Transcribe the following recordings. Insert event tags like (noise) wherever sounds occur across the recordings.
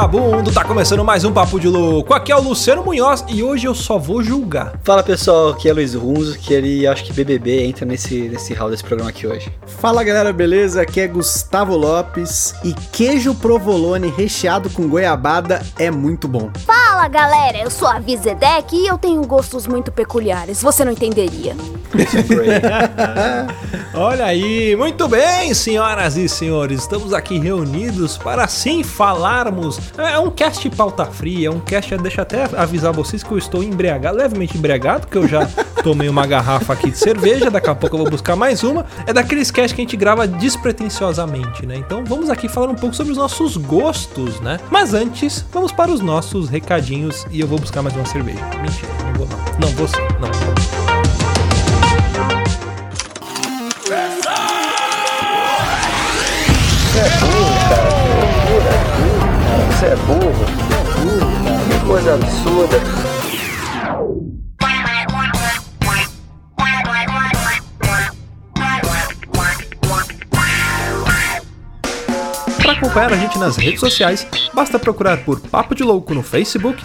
vagabundo! Tá começando mais um Papo de Louco. Aqui é o Luciano Munhoz e hoje eu só vou julgar. Fala pessoal, aqui é Luiz Runzo, que ele acho que BBB entra nesse, nesse hall desse programa aqui hoje. Fala galera, beleza? Aqui é Gustavo Lopes e queijo provolone recheado com goiabada é muito bom. Fala galera, eu sou a Vizedek e eu tenho gostos muito peculiares, você não entenderia. (laughs) Olha aí, muito bem, senhoras e senhores, estamos aqui reunidos para sim falarmos. É um cast pauta fria, é um cast, deixa até avisar vocês que eu estou embriagado, levemente embriagado, que eu já (laughs) tomei uma garrafa aqui de cerveja, daqui a pouco eu vou buscar mais uma. É daqueles cast que a gente grava despretensiosamente, né? Então vamos aqui falar um pouco sobre os nossos gostos, né? Mas antes, vamos para os nossos recadinhos e eu vou buscar mais uma cerveja. Mentira, não vou não. Não, vou sim, não. É burro, cara. Você é burro, cara. Você é burro. Que coisa absurda. Para acompanhar a gente nas redes sociais, basta procurar por Papo de Louco no Facebook,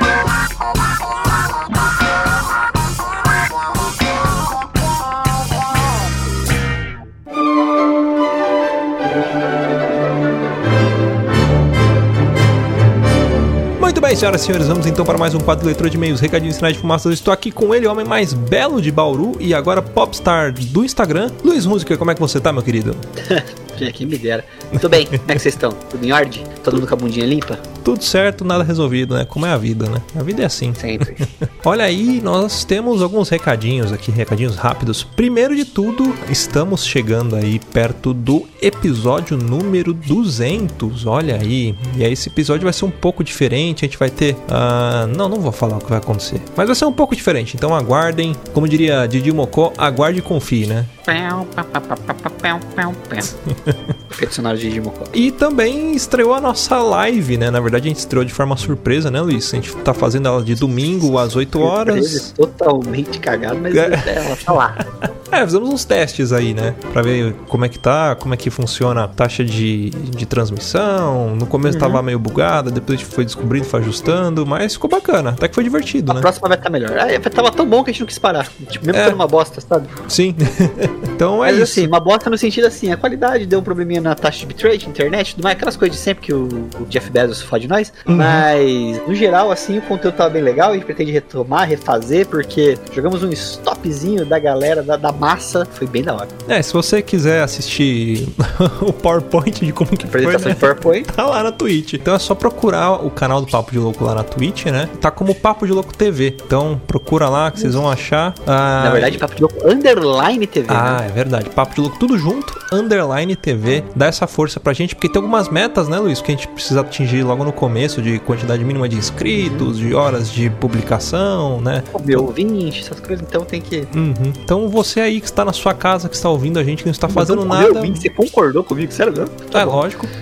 bem, senhoras e senhores, vamos então para mais um quadro de leitura de e-mails, recadinhos sinais de fumaça. Eu estou aqui com ele, homem mais belo de Bauru e agora popstar do Instagram, Luiz Música. Como é que você tá, meu querido? (laughs) Quem me dera. Muito bem, como é que vocês estão? Tudo em ordem? Todo mundo com a bundinha limpa? Tudo certo, nada resolvido, né? Como é a vida, né? A vida é assim. Sempre. (laughs) Olha aí, nós temos alguns recadinhos aqui, recadinhos rápidos. Primeiro de tudo, estamos chegando aí perto do episódio número 200. Olha aí. E aí esse episódio vai ser um pouco diferente, a gente vai ter... ah, não, não vou falar o que vai acontecer. Mas vai ser um pouco diferente, então aguardem. Como diria Didi Mocó, aguarde e confie, né? (laughs) Sonoro de Digimocó. E também estreou a nossa live, né? Na verdade, a gente estreou de forma surpresa, né, Luiz? A gente tá fazendo ela de domingo às 8 horas. Surpresa, Totalmente cagado, mas É. ela tá lá. (laughs) É, fizemos uns testes aí, né? Pra ver como é que tá, como é que funciona a taxa de, de transmissão. No começo tava meio bugada, depois a gente foi descobrindo, foi ajustando, mas ficou bacana. Até que foi divertido, A né? próxima vai estar melhor. Ah, tava tão bom que a gente não quis parar. Tipo, mesmo É. sendo uma bosta, sabe? Sim. (laughs) então é Mas isso. assim, uma bosta no sentido assim, a qualidade deu um probleminha na taxa de bitrate, internet, tudo mais, aquelas coisas de sempre que o, o Jeff Bezos fode nós. Uhum. Mas, no geral, assim, o conteúdo tava bem legal, a gente pretende retomar, refazer, porque jogamos um stopzinho da galera, da, da massa, foi bem da hora. É, se você quiser assistir (laughs) o PowerPoint de como que foi, Apresentação né? em PowerPoint. (laughs) Tá lá na Twitch. Então é só procurar o canal do Papo de Louco lá na Twitch, né? Tá como Papo de Louco TV. Então procura lá que vocês vão achar. Ah, Na verdade, Papo de Louco Underline TV, Ah, né? é verdade. Papo de Louco tudo junto, underline TV. Dá essa força pra gente, porque tem algumas metas, né, Luiz, que a gente precisa atingir logo no começo, de quantidade mínima de inscritos, de horas de publicação, né? Meu ouvinte, essas coisas, então tem que. Uhum. Então você aí que está na sua casa, que está ouvindo a gente, que não está fazendo nada. ouvinte, Você concordou comigo, sério mesmo? Tá É bom. lógico. (laughs)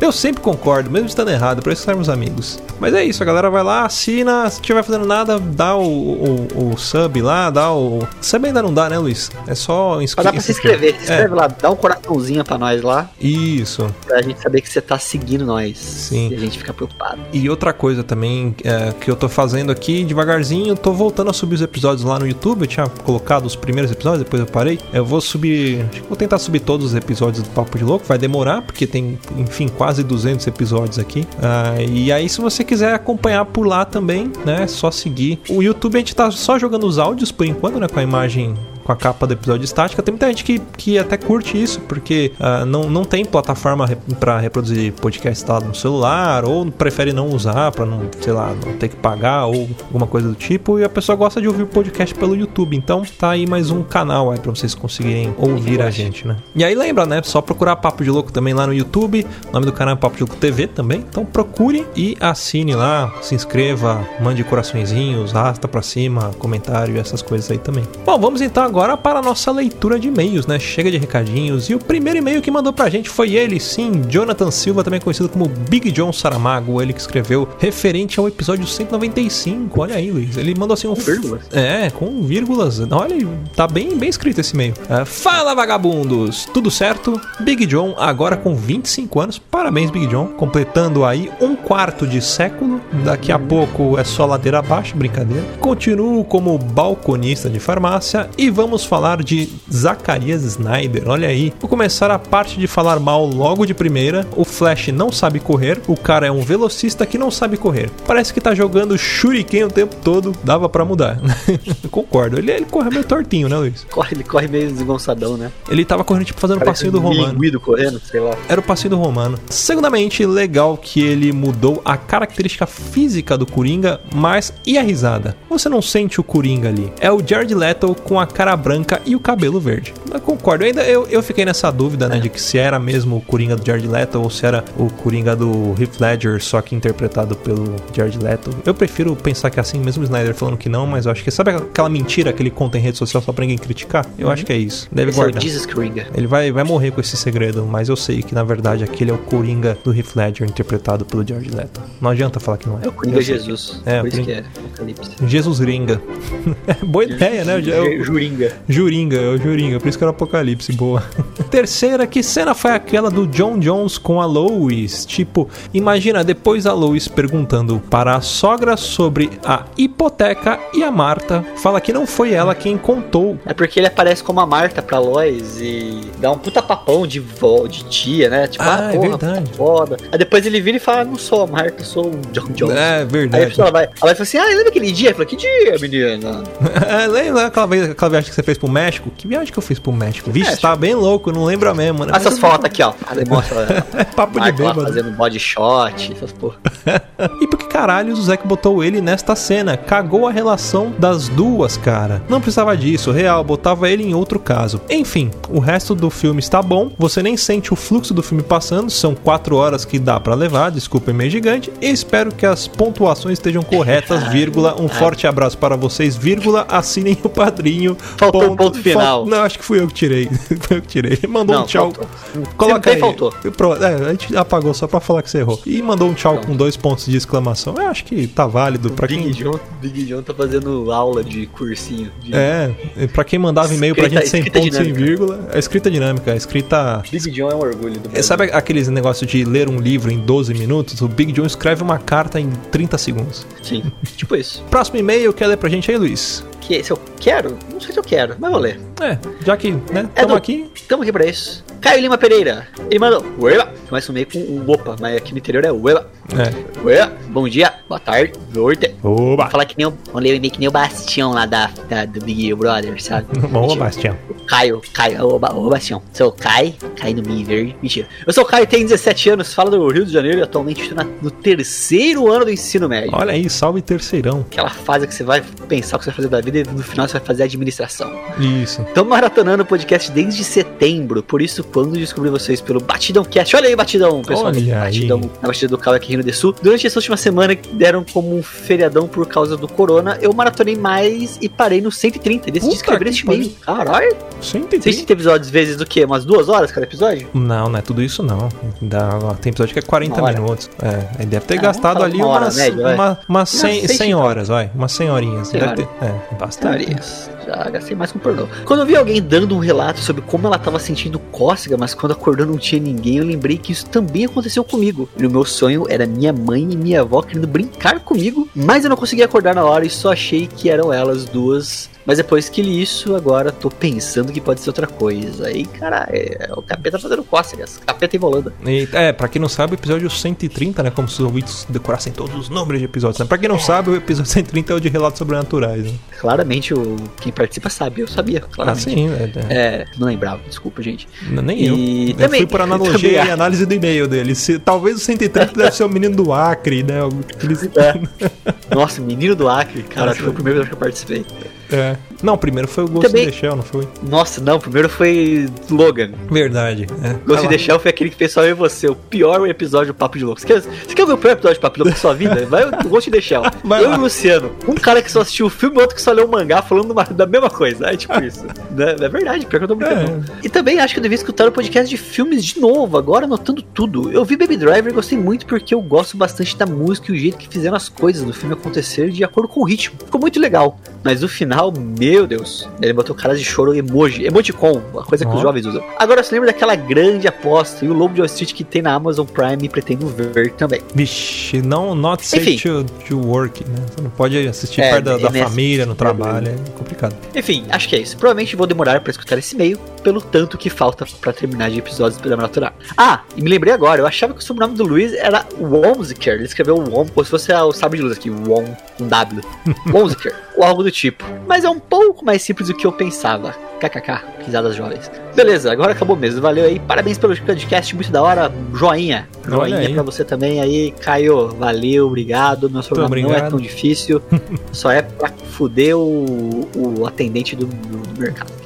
Eu sempre concordo, mesmo estando errado, por isso sermos amigos. Mas é isso, a galera vai lá, assina, se estiver fazendo nada, dá o, o, o sub lá, dá o. Sub ainda não dá, né, Luiz? É só inscrever. dá pra se inscrever. Se inscreve lá, dá um coraçãozinho pra nós lá, Isso. pra gente saber que você tá seguindo nós. Sim. E a gente fica preocupado. E outra coisa também é, que eu tô fazendo aqui devagarzinho, tô voltando a subir os episódios lá no YouTube. Eu tinha colocado os primeiros episódios, depois eu parei. Eu vou subir. Acho que vou tentar subir todos os episódios do Papo de Louco. Vai demorar, porque tem, enfim, quase 200 episódios aqui. Ah, e aí, se você quiser acompanhar por lá também, né? É só seguir. O YouTube a gente tá só jogando os áudios por enquanto, né? Com a imagem com a capa do episódio estática. Tem muita gente que, que até curte isso, porque uh, não, não tem plataforma re para reproduzir podcast instalado no celular, ou prefere não usar para não, sei lá, não ter que pagar ou alguma coisa do tipo. E a pessoa gosta de ouvir o podcast pelo YouTube. Então tá aí mais um canal aí pra vocês conseguirem ouvir a gente, né? E aí lembra, né? Só procurar Papo de Louco também lá no YouTube. O nome do canal é Papo de Louco TV também. Então procure e assine lá, se inscreva, mande coraçõezinhos, rasta pra cima, comentário e essas coisas aí também. Bom, vamos então agora agora para a nossa leitura de e-mails, né? Chega de recadinhos. E o primeiro e-mail que mandou pra gente foi ele, sim, Jonathan Silva, também conhecido como Big John Saramago. Ele que escreveu referente ao episódio 195. Olha aí, Luiz. Ele mandou assim um. Vírgulas. É, com vírgulas. Olha, tá bem, bem escrito esse e-mail. É, Fala, vagabundos! Tudo certo? Big John, agora com 25 anos. Parabéns, Big John. Completando aí um quarto de século. Daqui a pouco é só ladeira abaixo, brincadeira. Continuo como balconista de farmácia e vamos vamos falar de Zacarias Snyder. Olha aí, vou começar a parte de falar mal logo de primeira. O Flash não sabe correr, o cara é um velocista que não sabe correr. Parece que tá jogando Shuriken o tempo todo, dava para mudar. (laughs) Concordo, ele, ele corre meio tortinho, né, Luiz? Corre, ele corre meio desgonçadão, né? Ele tava correndo tipo fazendo o Parece passinho do Romano. linguido correndo, sei lá. Era o passinho do Romano. Segundamente, legal que ele mudou a característica física do Coringa, mas e a risada? Você não sente o Coringa ali. É o Jared Leto com a cara branca e o cabelo verde. Eu concordo. Ainda eu, eu fiquei nessa dúvida, né, de que se era mesmo o Coringa do Jared Leto ou se era o Coringa do Heath Ledger, só que interpretado pelo Jared Leto. Eu prefiro pensar que é assim, mesmo o Snyder falando que não, mas eu acho que sabe aquela mentira que ele conta em rede social só pra ninguém criticar? Eu acho que é isso. Deve Esse é o guardar. Jesus Coringa. Ele vai, vai morrer com esse segredo, mas eu sei que na verdade aquele é o Coringa do Heath Ledger interpretado pelo Jared Leto. Não adianta falar que não é. É o Coringa Eu. Jesus. É, Por isso que é Apocalipse. Jesus Ringa. (laughs) Boa ideia, né? O- Juringa. Juringa, é o Juringa, por isso que era Apocalipse, boa. (laughs) Terceira, que cena foi aquela do John Jones com a Lois? Tipo, imagina depois a Lois perguntando para a sogra sobre a hipoteca e a Marta fala que não foi ela quem contou. É porque ele aparece como a Marta pra Lois e dá um puta papão de vó, de tia, né? Tipo, Ah, ah, é porra, verdade. puta foda. Aí depois ele vira e fala, não sou a Marta, sou o John Jones. É Aí a verdade. pessoa vai, ela vai falar assim, ah, lembra aquele dia? Falei, que dia, menina? (laughs) É, Lembra aquela, vez, aquela viagem que você fez pro México? Que viagem que eu fiz pro México? Vixe, México. tá bem louco, não lembra mesmo, né? Essas fotos aqui, ó. Mostra É (laughs) papo de Marco bêbado. fazendo body shot, essas porra. (laughs) E por que caralhos o Zack botou ele nesta cena? Cagou a relação das duas, cara. Não precisava disso, real, botava ele em outro caso. Enfim, o resto do filme está bom, você nem sente o fluxo do filme passando, são quatro horas que dá pra levar, desculpa, é meio gigante. E espero que as pontuações estejam corretas, (laughs) vírgula. Um forte abraço para vocês, vírgula. Assinem o padrinho. Faltou o ponto final. Não, acho que fui eu que tirei. (laughs) Foi eu que tirei. Mandou Não, um tchau. faltou. Coloca aí. faltou. Pronto, é, a gente apagou só pra falar que você errou. E mandou um tchau com dois pontos de exclamação. Eu acho que tá válido pra Big quem. John, Big John tá fazendo aula de cursinho. De... É, pra quem mandava e-mail pra gente sem ponto, sem dinâmica. vírgula. É escrita dinâmica, é escrita. Big John é um orgulho do É, Brasil. Sabe aqueles negócios de ler um livro em 12 minutos? O Big John escreve uma carta em 30 segundos. Sim, tipo isso. Próximo e-mail, quer ler pra gente aí, Luiz? Que se eu quero? Não sei se eu quero, mas vou ler. É, já que, né, É tamo do- aqui. Estamos aqui pra isso. Caio Lima Pereira. Ele mandou. Ueba. Começa meio com um opa, mas aqui no interior é ueba. É. Ueba. Bom dia, boa tarde, boa noite. Oba! Falar que nem o. Ler o e-mail que nem o Bastião lá da, da- do Big Brother, sabe? (laughs) Bom. Bastião. Caio, Caio, ô, ô Bastião. Sou o Caio, Caio no Mi Verde. Mentira. Eu sou o Caio, tenho 17 anos, falo do Rio de Janeiro e atualmente estou no terceiro ano do ensino médio. Olha aí, salve terceirão. Aquela fase que você vai pensar o que você vai fazer da vida e no final você vai fazer administração. Isso. Estamos maratonando o podcast desde setembro, por isso quando descobri vocês pelo Batidão Cast, olha aí Batidão, pessoal, Olha aí. Batidão, na Batida do Cal aqui no Rio de Sul. Durante essa última semana que deram como um feriadão por causa do corona, eu maratonei mais e parei no 130, decidi escrever este e-mail. Caralho, 130. 130 episódios vezes do quê? Umas duas horas cada episódio? Não, não é tudo isso não. Dá, tem episódio que é 40 Uma hora. minutos. É, aí deve ter Ah, gastado ali uma hora umas, média, uma, umas 100, Umas 100 seis, horas, vai. Umas 100 horinhas. Cem Deve ter, é, bastante. Histórias. Já gastei mais com pornô. Quando eu vi alguém dando um relato sobre como ela tava sentindo cócega, mas quando acordou não tinha ninguém, eu lembrei que isso também aconteceu comigo. E no meu sonho era minha mãe e minha avó querendo brincar comigo, mas eu não conseguia acordar na hora e só achei que eram elas duas Mas depois que li isso, agora tô pensando que pode ser outra coisa. Aí, cara, é, o capeta fazendo cócegas. Capeta e volando. E, é, pra quem não sabe, o episódio 130, né? Como se os ouvintes decorassem todos os números de episódios. Né? Pra quem não sabe, o episódio 130 é o de relatos sobrenaturais. Né? Claramente, o, quem participa sabe. Eu sabia, Ah, claramente. sim. É, é. É, não lembrava, desculpa, gente. N- Nem E eu. Eu também- fui por analogia também e (laughs) análise do e-mail dele. Se, talvez o 130 deve ser o menino do Acre, né? Aqueles- (laughs) É. Nossa, menino do Acre, cara, acho que foi o primeiro que eu participei. É. Não, o primeiro foi o Ghost Também- in the Shell, não foi? Nossa, não, o primeiro foi Logan. Verdade. É. Ghost in lá. the Shell foi aquele que fez só eu e você, o pior episódio do Papo de Louco. Você quer, você quer ver o pior episódio do Papo de Louco da sua vida? Vai o Ghost in the Shell. (laughs) Vai eu lá. e o Luciano, um cara que só assistiu o filme e outro que só leu o mangá falando uma- da mesma coisa. É tipo isso. Né? É verdade, pior que eu tô brincando. E também acho que eu devia escutar o podcast de filmes de novo, agora anotando tudo. Eu vi Baby Driver e gostei muito porque eu gosto bastante da música e o jeito que fizeram as coisas no filme acontecer de acordo com o ritmo. Ficou muito legal. Mas no final, meu Deus, ele botou caras de choro emoji, emoticon, a coisa que Ó. os jovens usam. Agora você lembra daquela grande aposta e o Lobo de Wall Street que tem na Amazon Prime e pretendo ver também. Vixe, não, not safe to, to work, né? Você não pode assistir É, perto da, da nessa- família, no trabalho, é complicado. Enfim, acho que é isso. Provavelmente vou demorar pra escutar esse e-mail, pelo tanto que falta pra terminar de episódios do programa natural. Ah, e me lembrei agora, eu achava que o sobrenome do Luiz era Womziker. Ele escreveu Wom, como se fosse o sábio de luz aqui, Wom, um W. (laughs) Womziker, ou algo do tipo. Mas é um pouco mais simples do que eu pensava. KKK, risadas jovens. Beleza, agora acabou mesmo. Valeu aí. Parabéns pelo podcast, muito da hora. Joinha. Joinha pra você também aí. Caio, valeu, obrigado. Meu sobrenome não é tão difícil. (laughs) Só é pra fuder o, o atendente do, do, do mercado.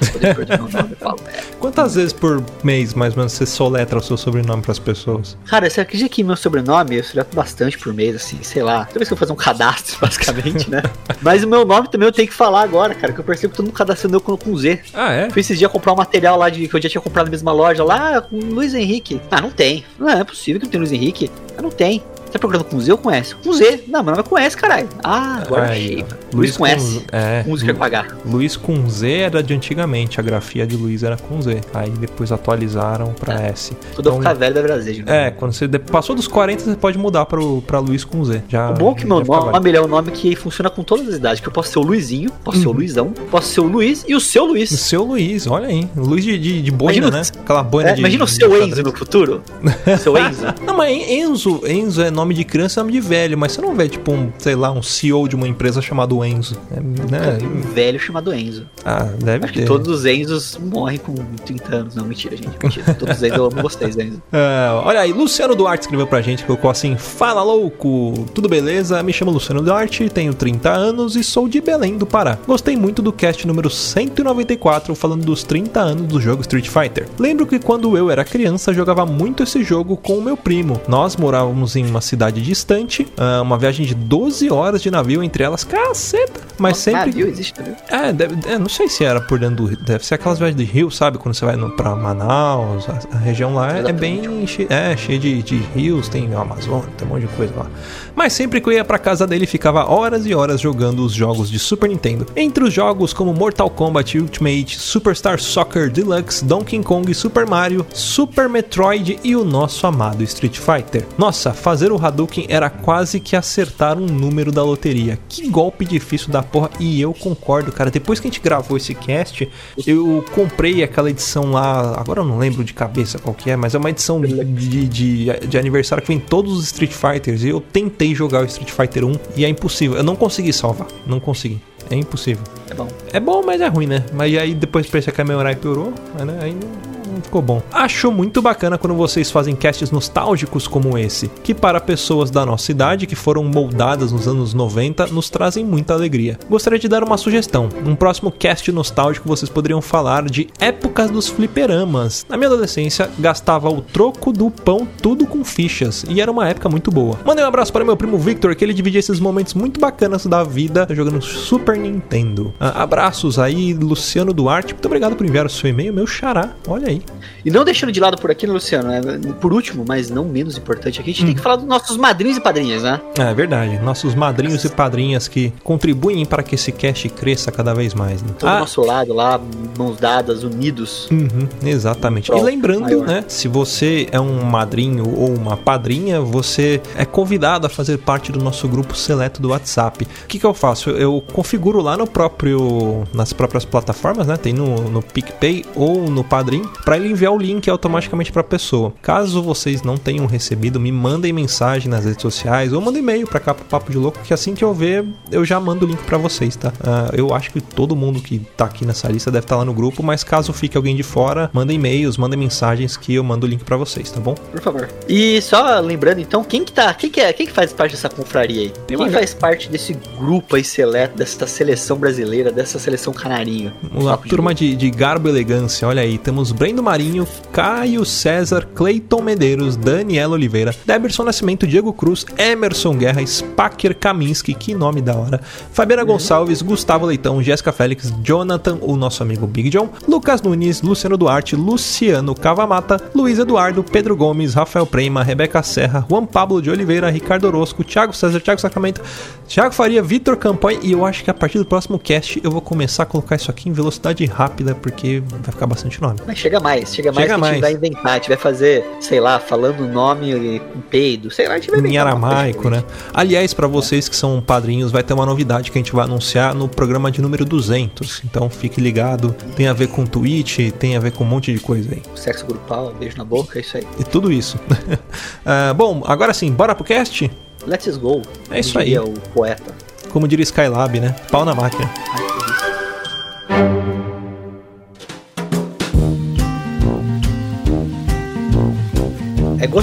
Nome, falo. É. Quantas vezes por mês, mais ou menos, você soletra o seu sobrenome pras pessoas? Cara, você acredita que meu sobrenome eu seleto bastante por mês, assim, sei lá. Toda vez que eu fazer um cadastro, (laughs) basicamente, né? Mas o meu nome também eu tenho que falar agora, cara, que eu percebo que todo mundo cadastrando eu com, com Z. Ah, é? Fui esses dias comprar um material lá de que eu já tinha comprado na mesma loja lá com Luiz Henrique. Ah, não tem. Não é possível que não tenha Luiz Henrique. Ah, não tem. Tá procurando com Z ou com S? Com Z. Não, meu nome é com S, caralho. Ah, agora achei. Luiz com S. É, Música com H. Luiz com Z era de antigamente, a grafia de Luiz era com Z. Aí depois atualizaram pra S. Quando eu Então, ficar velho da Brasil. né? É, quando você passou dos 40, você pode mudar pro, pra Luiz com Z. Já, O bom é que meu válido. nome é um nome que funciona com todas as idades. Que eu posso ser o Luizinho, posso Uhum. ser o Luizão, posso ser o Luiz e o seu O Luiz. seu Luiz, olha aí. Luiz de, de, de boina, Imagina né? o- Aquela boina É, de. imagina o seu. Enzo no futuro. (laughs) seu Enzo. Não, mas Enzo, Enzo é nome de criança, é nome de velho, mas você não vê, tipo, um, sei lá, um CEO de uma empresa chamado Enzo. É, né? Um velho chamado Enzo. Ah, deve Acho ter. que todos os Enzos morrem com 30 anos. Não, mentira, gente. Mentira. Todos os Enzos eu amo vocês, Enzo. (laughs) Ah, olha aí, Luciano Duarte escreveu pra gente, colocou assim: Fala louco, tudo beleza? Me chamo Luciano Duarte, tenho 30 anos e sou de Belém do Pará. Gostei muito do cast número 194, falando dos 30 anos do jogo Street Fighter. Lembro que quando eu era criança jogava muito esse jogo com o meu primo. Nós morávamos em uma cidade distante, ah, uma viagem de 12 horas de navio entre elas, caceta! Mas sempre. Navio existe, vendo? É, deve- é, não sei se era por dentro do rio. Deve ser aquelas viagens de rio, sabe? Quando você vai no, pra Manaus, a, a região lá é, é bem che, é, cheia de, de rios, tem a Amazônia, tem um monte de coisa lá. Mas sempre que eu ia pra casa dele, ficava horas e horas jogando os jogos de Super Nintendo. Entre os jogos como Mortal Kombat Ultimate, Superstar Soccer Deluxe, Donkey Kong, Super Mario, Super Metroid e o nosso amado Street Fighter. Nossa, fazer o Hadouken era quase que acertar um número da loteria. Que golpe difícil da porra. E eu concordo, cara. Depois que a gente gravou esse cast, eu comprei aquela edição lá. Agora eu não lembro de cabeça qual que é, mas é uma edição de, de, de aniversário que vem todos os Street Fighters. E eu tentei jogar o Street Fighter 1 e é impossível. Eu não consegui salvar. Não consegui. É impossível. É bom. É bom, mas é ruim, né? Mas aí depois parecia que a memória piorou, mas, né? aí não ficou bom. Acho muito bacana quando vocês fazem casts nostálgicos como esse, que para pessoas da nossa idade que foram moldadas nos anos 90 nos trazem muita alegria. Gostaria de dar uma sugestão. Num próximo cast nostálgico vocês poderiam falar de épocas dos fliperamas. Na minha adolescência, gastava o troco do pão tudo com fichas, e era uma época muito boa. Mandei um abraço para meu primo Victor, que ele dividia esses momentos muito bacanas da vida jogando Super Nintendo. Ah, abraços aí, Luciano Duarte. Muito obrigado por enviar o seu e-mail, meu xará. Olha aí. E não deixando de lado por aqui, né, Luciano, né, por último, mas não menos importante aqui, a gente tem que falar dos nossos madrinhos e padrinhas, né? É verdade. Nossos madrinhos e padrinhas que contribuem para que esse cast cresça cada vez mais. Né? Estão do nosso lado lá, mãos dadas, unidos. Uhum, exatamente. Prol e lembrando, maior. né? Se você é um madrinho ou uma padrinha, você é convidado a fazer parte do nosso grupo seleto do WhatsApp. O que, que eu faço? Eu configuro lá no próprio, nas próprias plataformas, né? Tem no, no PicPay ou no Padrim, para ele enviar o link automaticamente para a pessoa. Caso vocês não tenham recebido, me mandem mensagem nas redes sociais ou mandem e-mail para cá pro Papo de Louco, que assim que eu ver, eu já mando o link para vocês, tá? Uh, eu acho que todo mundo que tá aqui nessa lista deve estar tá lá no grupo, mas caso fique alguém de fora, mandem e-mails, mandem mensagens que eu mando o link para vocês, tá bom? Por favor. E só lembrando então, quem que tá, quem que é, quem que faz parte dessa confraria aí? Tem quem faz parte desse grupo aí seleto, dessa seleção brasileira, dessa seleção canarinho? Vamos lá, turma de, de garbo e elegância, olha aí, temos Brendo Marinho, Caio César, Cleiton Medeiros, Daniela Oliveira, Deberson Nascimento, Diego Cruz, Emerson Guerra, Spacker Kaminski, que nome da hora, Fabiana. Gonçalves, Gustavo Leitão, Jéssica Félix, Jonathan, o nosso amigo Big John, Lucas Nunes, Luciano Duarte, Luciano Cavamata, Luiz Eduardo, Pedro Gomes, Rafael Prema, Rebeca Serra, Juan Pablo de Oliveira, Ricardo Orosco, Thiago César, Thiago Sacramento, Thiago Faria, Vitor Campanha e eu acho que a partir do próximo cast eu vou começar a colocar isso aqui em velocidade rápida porque vai ficar bastante nome. Mas chega mais, chega mais chega que mais. a gente vai inventar, a gente vai fazer, sei lá, falando o nome com peido, sei lá, a gente vai Em aramaico, né? Aliás, para vocês que são padrinhos, vai ter uma novidade que a gente vai anunciar no programa de número 200. Então fique ligado, tem a ver com Twitch, tem a ver com um monte de coisa aí. Sexo grupal, beijo na boca, é isso aí. E tudo isso. uh, (laughs) bom, agora sim, bora pro cast? Let's go. É isso aí. o poeta. Como diria Skylab, né? Pau na máquina.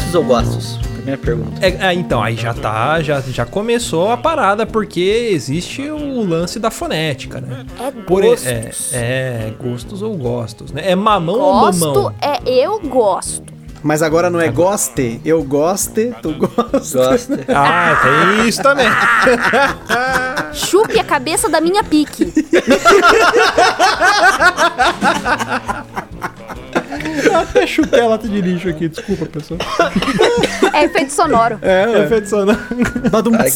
É gostos ou gostos? Primeira pergunta. É, é, então, aí já tá, já, já começou a parada, porque existe o lance da fonética, né? É Por, gostos. É, é, gostos ou gostos, né? É mamão Gosto ou mamão? é eu gosto. Mas agora não é goste, eu goste, tu goste. Goste. (laughs) Ah, tem isso também. (laughs) Chupe a cabeça da minha pique. (laughs) Até chutei a lata de lixo aqui, desculpa, pessoal. É efeito sonoro. É, é efeito sonoro. Ai,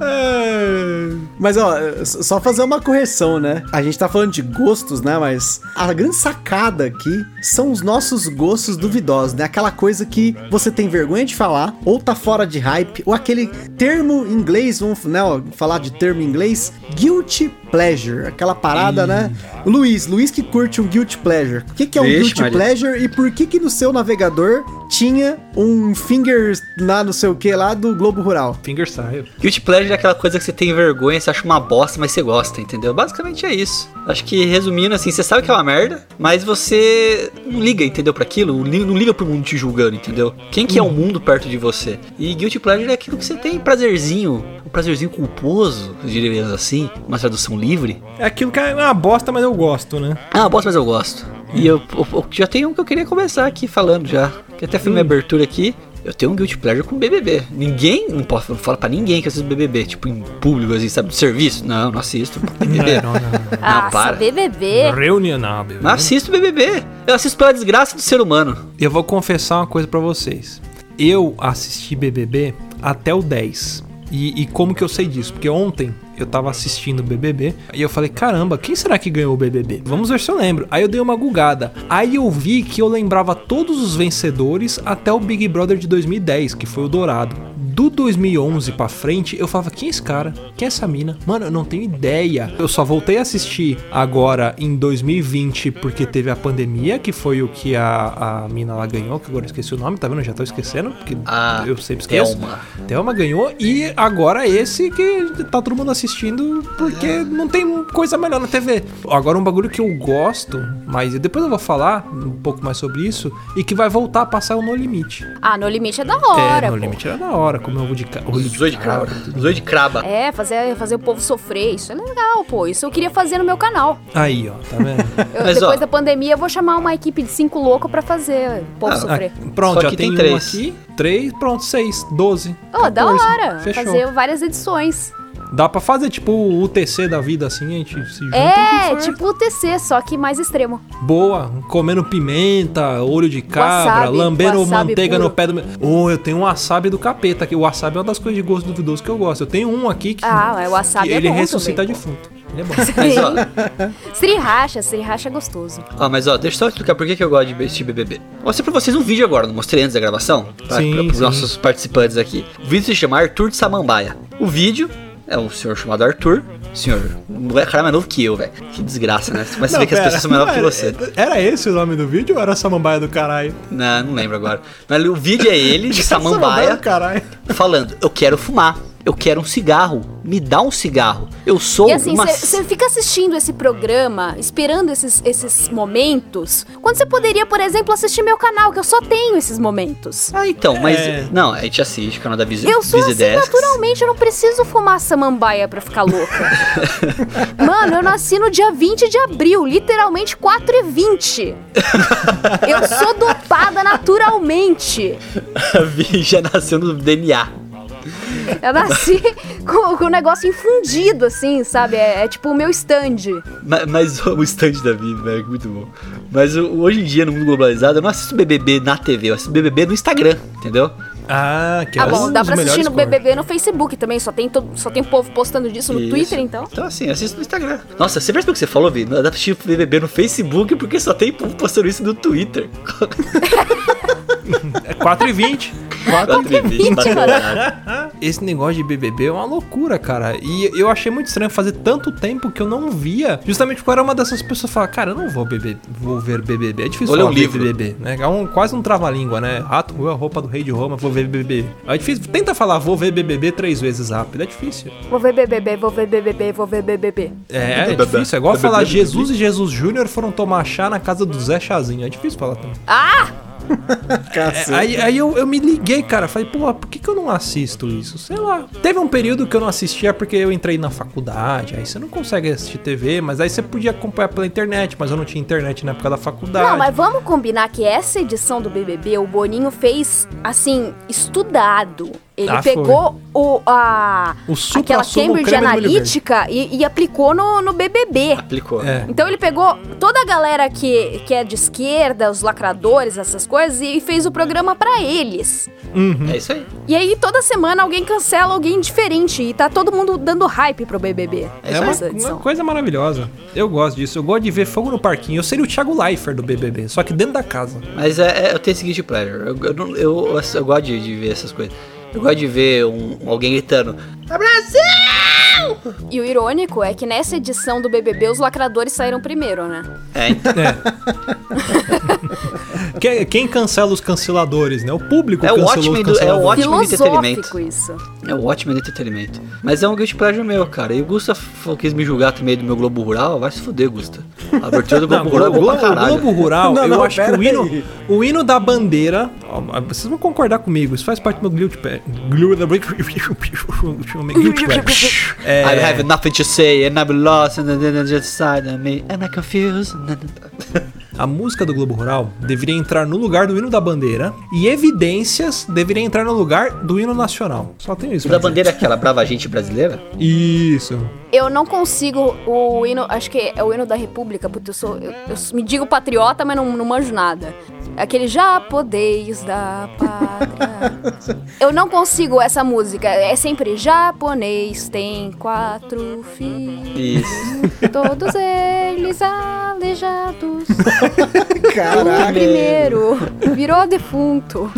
é. Mas, ó, só fazer uma correção, né? A gente tá falando de gostos, né? Mas a grande sacada aqui são os nossos gostos duvidosos, né? Aquela coisa que você tem vergonha de falar, ou tá fora de hype, ou aquele termo em inglês, vamos né, ó, falar de termo em inglês, guilty pleasure, aquela parada, né? Luiz, Luiz que curte um guilty pleasure. O que, que é um Vixe, guilty Maria. pleasure e por que que no seu navegador tinha um finger lá no sei o que lá do Globo Rural? Finger style. Guilty pleasure é aquela coisa que você tem vergonha, você acha uma bosta, mas você gosta, entendeu? Basicamente é isso. Acho que resumindo assim, você sabe que é uma merda, mas você não liga, entendeu, para aquilo, não liga pro mundo te julgando, entendeu? Quem que é o hum. mundo perto de você? E guilty pleasure é aquilo que você tem prazerzinho, um prazerzinho culposo, diríamos assim, uma tradução livre. É aquilo que é uma bosta, mas eu gosto, né? É uma bosta, mas eu gosto. E eu, eu, eu, já tenho um que eu queria começar aqui falando já. Que até foi minha hum. abertura aqui. Eu tenho um guilty pleasure com BBB. Ninguém, não posso falar pra ninguém que assiste BBB, tipo em público, assim, sabe, de serviço. Não, não assisto (laughs) BBB. Não, não, não. Ah, para. BBB. Reunião, não, BBB. Não assisto BBB. Eu assisto pela desgraça do ser humano. Eu vou confessar uma coisa para vocês. Eu assisti BBB até o 10. E, e, como que eu sei disso? Porque ontem eu tava assistindo o BBB e eu falei, caramba, quem será que ganhou o BBB? Vamos ver se eu lembro. Aí eu dei uma gugada. Aí eu vi que eu lembrava todos os vencedores até o Big Brother de 2010, que foi o Dourado do 2011 pra frente, eu falava, quem é esse cara? Quem é essa mina? Mano, eu não tenho ideia. Eu só voltei a assistir agora em 2020 porque teve a pandemia, que foi o que a, a mina lá ganhou, que agora eu esqueci o nome, tá vendo? Já tô esquecendo, porque ah, eu sempre esqueço. Thelma. Thelma ganhou e agora esse que tá todo mundo assistindo porque não tem coisa melhor na TV. Agora um bagulho que eu gosto, mas depois eu vou falar um pouco mais sobre isso e que vai voltar a passar o No Limite. Ah, No Limite é da hora. É, No pô. Limite é da hora comer ovo de, ovo de de craba. Zoio de craba. É, fazer, fazer o povo sofrer. Isso é legal, pô. Isso eu queria fazer no meu canal. Aí, ó, tá vendo? (laughs) Eu, Mas, depois ó, da pandemia, eu vou chamar uma equipe de cinco loucos pra fazer o povo ah, sofrer. Ah, pronto, Só já tem, tem três. Um aqui. Três, pronto, seis, doze. Ô, oh, da hora. Fechou. Fazer várias edições. Dá pra fazer tipo o UTC da vida assim, a gente se junta É, tipo o UTC, só que mais extremo. Boa, comendo pimenta, olho de cabra, wasabi, lambendo wasabi manteiga puro. no pé do. Ô, oh, eu tenho um wasabi do capeta aqui. O wasabi é uma das coisas de gosto duvidoso que eu gosto. Eu tenho um aqui que. Ah, é o wasabi que é ele bom ressuscita também. defunto. Ele é bom. (laughs) Mas, ó, sriracha, sriracha é gostoso. Ó, mas ó, deixa eu só explicar por que, que eu gosto de assistir BBB. Vou mostrar pra vocês um vídeo agora, não mostrei antes da gravação? Pra, sim, pra, pros sim. nossos participantes aqui. O vídeo se chama Arthur de Samambaia. O vídeo é um senhor chamado Arthur. Senhor, o cara é mais novo que eu, velho. Que desgraça, né? Mas você vê que as pera, pessoas são mais novas que você. Era esse o nome do vídeo ou era Samambaia do caralho? Não, não lembro agora. Mas o vídeo é ele, de (laughs) samambaia, do caralho. falando: Eu quero fumar. Eu quero um cigarro. Me dá um cigarro. Eu sou E assim, uma. você fica assistindo esse programa, esperando esses, esses momentos, quando você poderia, por exemplo, assistir meu canal, que eu só tenho esses momentos. Ah, então, mas. É. Não, a gente assiste o canal da Visi Eu sou assim naturalmente, eu não preciso fumar samambaia pra ficar louca. (laughs) Mano, eu nasci no dia 20 de abril, literalmente 4 e 20. Eu sou dopada naturalmente. (laughs) A Vi já nasceu no DNA. (laughs) Eu nasci com, com o negócio infundido, assim, sabe? É, é tipo o meu stand. Ma- Mas, o stand da vida, velho, muito bom. Mas o- hoje em dia, no mundo globalizado, eu não assisto BBB na TV, eu assisto BBB no Instagram, entendeu? Ah, que Ah, é bom, dá pra assistir no. BBB no Facebook também, só tem, todo, só tem povo postando disso no Isso. Twitter, então. Então, assim, assisto no Instagram. Nossa, você percebeu o que você falou, Vi? Dá pra assistir BBB no Facebook porque só tem povo postando isso no Twitter. (laughs) É 4 e 20. 4 e 20, tá cara. Esse negócio de BBB é uma loucura, cara. E eu achei muito estranho fazer tanto tempo que eu não via. Justamente porque eu era uma dessas pessoas que fala, cara, eu não vou, beber, vou ver BBB. É difícil ler falar um livro. BBB, né? É um, quase um trava-língua, né? Rato, a roupa do rei de Roma, vou ver BBB. É difícil. Tenta falar, vou ver BBB três vezes rápido. É difícil. Vou ver BBB, vou ver BBB, vou ver BBB. É, é difícil. É igual falar Jesus e Jesus Júnior foram tomar chá na casa do Zé Chazinho. É difícil falar também. Ah! (laughs) É, aí aí eu, eu me liguei, cara. Falei, pô, por que, que eu não assisto isso? Sei lá. Teve um período que eu não assistia porque eu entrei na faculdade. Aí você não consegue assistir TV, mas aí você podia acompanhar pela internet, mas eu não tinha internet na época da faculdade. Não, mas vamos combinar que essa edição do BBB, o Boninho fez, assim, estudado. Ele Ah, foi. pegou o, a, O aquela Cambridge Analytica e, e aplicou no, no BBB. Aplicou. É. Então ele pegou toda a galera que, que é de esquerda, os lacradores, essas coisas, e fez o programa pra eles. Uhum. É isso aí. E aí toda semana alguém cancela alguém diferente e tá todo mundo dando hype pro BBB. É uma, essa uma edição. coisa maravilhosa. Eu gosto disso. Eu gosto de ver fogo no parquinho. Eu seria o Thiago Leifert do BBB, só que dentro da casa. Mas é, é- eu tenho o seguinte pleasure. Eu, eu, não- eu, eu gosto de, de ver essas coisas. Eu gosto de ver um, alguém gritando. Brasil! E o irônico é que nessa edição do BBB os lacradores saíram primeiro, né? É, então. É. (laughs) quem, quem cancela os canceladores, né? O público É o os do- é o canceladores. Ótimo entretenimento. Isso. É o ótimo entretenimento. Mas é um guilty pleasure meu, cara. E o Gusta quis me julgar também do meu Globo Rural. Vai se fuder, Gusta. A abertura do Globo Não, Rural é Globo, pra caralho. Globo Rural, Não, eu não, acho que o hino, aí. o hino da bandeira. ó, Vocês vão concordar comigo, isso faz parte do meu guilty pleasure. Guilty pleasure. I É, have nothing to say and I'm lost and then just side of me. Am I confused? A música do Globo Rural deveria entrar no lugar do hino da bandeira e evidências deveria entrar no lugar do hino nacional. Só tem isso. O da dizer. bandeira é aquela brava gente brasileira? Isso. Eu não consigo o hino, acho que é o hino da República, porque eu sou. Eu, eu me digo patriota, mas não, não manjo nada. Aquele japoneis da pátria. eu não consigo essa música. É sempre japonês tem quatro filhos, Isso. todos eles aleijados. (laughs) O Caraca. primeiro virou defunto.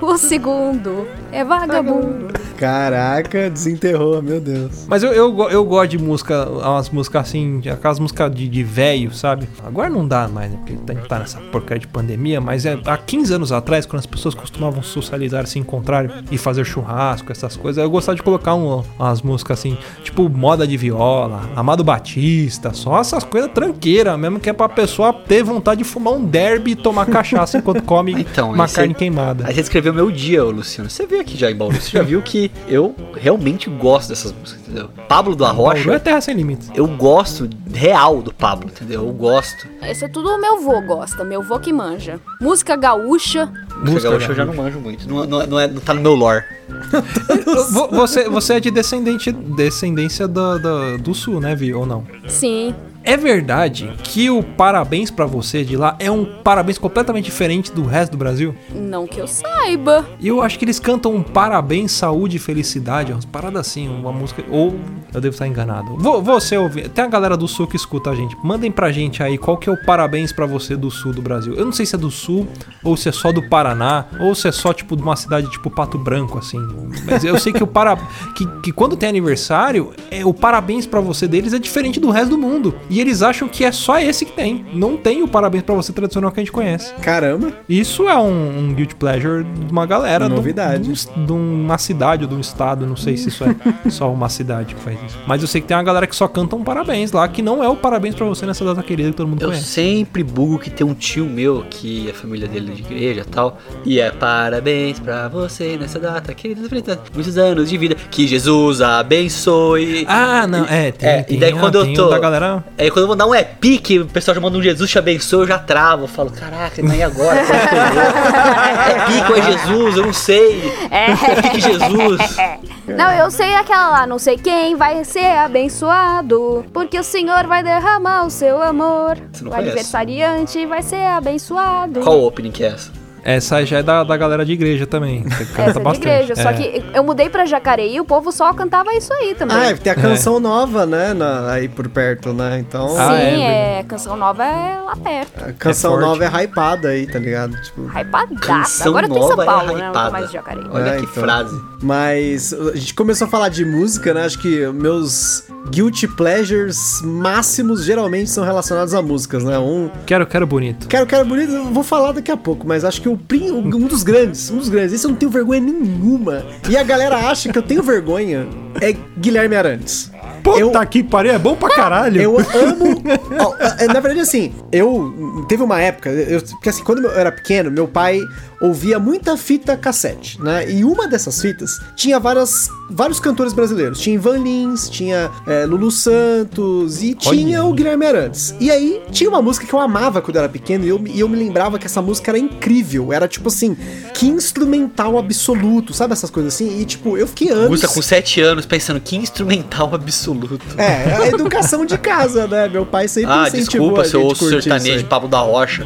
O segundo é vagabundo. Caraca, desenterrou, meu Deus. Mas eu, eu, eu gosto de música, umas músicas assim, aquelas músicas de, de velho, sabe? Agora não dá mais, né? Porque a gente tá nessa porcaria de pandemia, mas é, há 15 anos atrás, quando as pessoas costumavam socializar, se encontrar e fazer churrasco, essas coisas, eu gostava de colocar um- umas músicas assim, tipo Moda de Viola, Amado Batista, só essas coisas tranqueiras, mesmo que é pra pessoa ter vontade de fumar um derby e tomar cachaça enquanto come Então, uma carne queimada. Aí você escreveu meu dia, ô Luciano. Você veio aqui já em Bauru, você já viu que eu realmente gosto dessas músicas, entendeu? Pablo do Bauru é terra sem limites. eu gosto real do Pablo, entendeu? Eu gosto. Esse é tudo o meu vô gosta, meu vô que manja. Música gaúcha. Música Música gaúcha eu já não manjo muito. Não, não, não, é, não tá no meu lore. (laughs) Vo- Você, você é de descendente, descendência do, do, do sul, né, Vi? Ou não? Sim. É verdade que o parabéns pra você de lá é um parabéns completamente diferente do resto do Brasil? Não que eu saiba. E eu acho que eles cantam um parabéns, saúde e felicidade, umas paradas assim, uma música. Ou eu devo estar enganado. Vou, você ouvir. Tem a galera do sul que escuta a gente. Mandem pra gente aí qual que é o parabéns pra você do sul do Brasil. Eu não sei se é do sul, ou se é só do Paraná, ou se é só tipo de uma cidade tipo Pato Branco, assim. Mas eu sei que o para. (laughs) que, que quando tem aniversário, é, o parabéns pra você deles é diferente do resto do mundo. E eles acham que é só esse que tem. Não tem o parabéns pra você tradicional que a gente conhece. Caramba. Isso é um, um guilty pleasure de uma galera. Novidade. De, um- de uma cidade ou de um estado. Não sei se isso é (laughs) só uma cidade que faz isso. Mas eu sei que tem uma galera que só canta um parabéns lá, que não é o parabéns pra você nessa data querida que todo mundo Eu conhece. sempre bugo que tem um tio meu que a família dele é de igreja e tal. E é parabéns pra você nessa data, querida, felicidade, muitos anos de vida. Que Jesus abençoe. Ah, não, é, tem, É, tem, e daí ah, quando eu tô- da galera. Aí quando eu vou dar um é pique, o pessoal já manda um Jesus te abençoe, eu já travo. Eu falo, caraca, mas e agora? É pique ou é Jesus? Eu não sei. É pique Jesus. (laughs) Não, eu sei aquela lá, não sei quem vai ser abençoado, porque o Senhor vai derramar o seu amor. O conhece? aniversariante vai ser abençoado. Qual opening que é essa? Essa já é da, da galera de igreja também. Essa é de igreja, só É. que eu mudei pra Jacareí e o povo só cantava isso aí também. Ah, tem a canção nova, né? na- aí por perto, né? Então. Sim, Ah, é, é, canção nova é lá perto. A canção É nova é hypada aí, tá ligado? Tipo. Hypadaça. Agora eu tô em São é Paulo, né? Não mais de Jacareí. Olha É, que então. frase. Mas a gente começou a falar de música, né? Acho que meus guilty pleasures máximos geralmente são relacionados a músicas, né? Um. Quero, quero bonito. Quero, quero bonito, eu vou falar daqui a pouco, mas acho que o um dos grandes, um dos grandes, esse eu não tenho vergonha nenhuma. E a galera acha que eu tenho vergonha, é Guilherme Arantes. Puta Eu- que pariu, é bom pra caralho. Eu amo. (laughs) Ó, é, Na verdade, assim, eu. Teve uma época. Eu, porque assim, quando eu era pequeno, meu pai ouvia muita fita cassete, né? E uma dessas fitas tinha várias, vários cantores brasileiros. Tinha Ivan Lins, tinha é, Lulu Santos e tinha Olha. o Guilherme Arantes. E aí tinha uma música que eu amava quando eu era pequeno e eu, me- e eu me lembrava que essa música era incrível. Era tipo assim, que instrumental absoluto, sabe essas coisas assim? E tipo, eu fiquei anos. Música com 7 anos pensando que instrumental absoluto. É, a educação de casa, né? Meu pai sempre Ah, incentivou desculpa a se eu gente ouço sertanejo de Pablo da Rocha.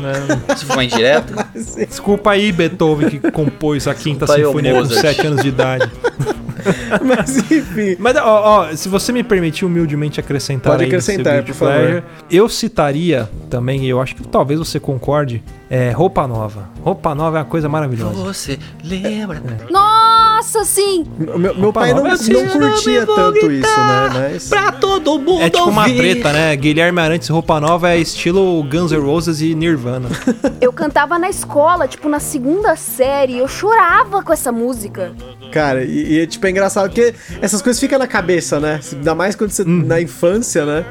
Se for uma indireta. (laughs) Desculpa aí, Beethoven, que compôs a quinta Desculpa aí, ô sinfonia com Mozart. 7 anos de idade. (laughs) (laughs) Mas enfim. Mas, ó, ó, se você me permitir humildemente acrescentar Pode acrescentar, por favor. eu citaria também, e eu acho que talvez você concorde, é, roupa nova. Roupa nova é uma coisa maravilhosa. Você lembra? Nossa, sim! Meu, meu pai não, não, não curtia tanto isso, né? Mas. Pra todo mundo É tipo uma ouvir. treta, né? Guilherme Arantes roupa nova é estilo Guns N' Roses e Nirvana. (laughs) Eu cantava na escola, tipo, na segunda série. Eu chorava com essa música. Cara, e, e tipo, é engraçado porque essas coisas ficam na cabeça, né? Ainda mais quando você. na infância, né?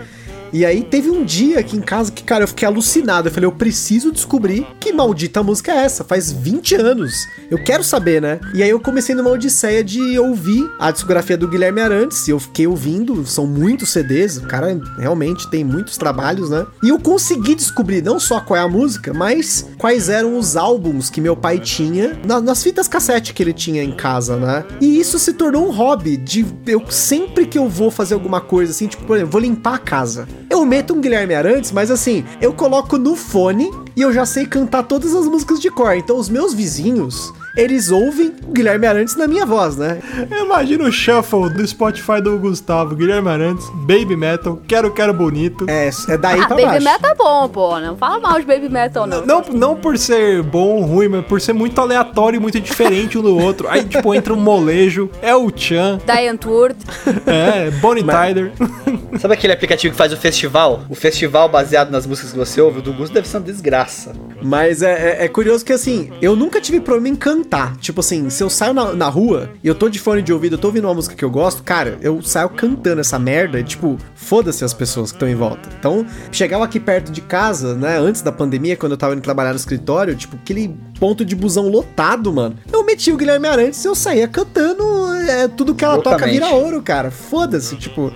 E aí teve um dia aqui em casa que, cara, eu fiquei alucinado. Eu falei, eu preciso descobrir que maldita música é essa. Faz 20 anos. Eu quero saber, né? E aí eu comecei numa odisseia de ouvir a discografia do Guilherme Arantes. E eu fiquei ouvindo, são muitos CDs. O cara realmente tem muitos trabalhos, né? E eu consegui descobrir não só qual é a música, mas quais eram os álbuns que meu pai tinha na- nas fitas cassete que ele tinha em casa, né? E isso se tornou um hobby de eu sempre que eu vou fazer alguma coisa assim, tipo, por exemplo, vou limpar a casa. Eu meto um Guilherme Arantes, mas assim, eu coloco no fone e eu já sei cantar todas as músicas de cor. Então os meus vizinhos, eles ouvem o Guilherme Arantes na minha voz, né? Imagina o shuffle do Spotify do Gustavo, Guilherme Arantes, Baby Metal, Quero Quero Bonito. É, é daí ah, pra Baby baixo. Metal é bom, pô. Não fala mal de Baby Metal, não. Não, não por ser bom ou ruim, mas por ser muito aleatório e muito diferente um do outro. Aí, tipo, entra um molejo, é o Chan, Diane Ward. é Bonnie Tyler. Sabe aquele aplicativo que faz o festival? O festival baseado nas músicas que você ouve, o do Gusto deve ser uma desgraça. Mas é, é- é curioso que assim, eu nunca tive problema em cantar. Tipo assim, se eu saio na, na rua e eu tô de fone de ouvido, eu tô ouvindo uma música que eu gosto, cara, eu saio cantando essa merda e, tipo, foda-se as pessoas que estão em volta. Então, chegava aqui perto de casa, né, antes da pandemia, quando eu tava indo trabalhar no escritório, tipo, aquele ponto de busão lotado, mano. Eu meti o Guilherme Arantes e eu saía cantando é, tudo que ela toca vira ouro, cara. Foda-se, tipo.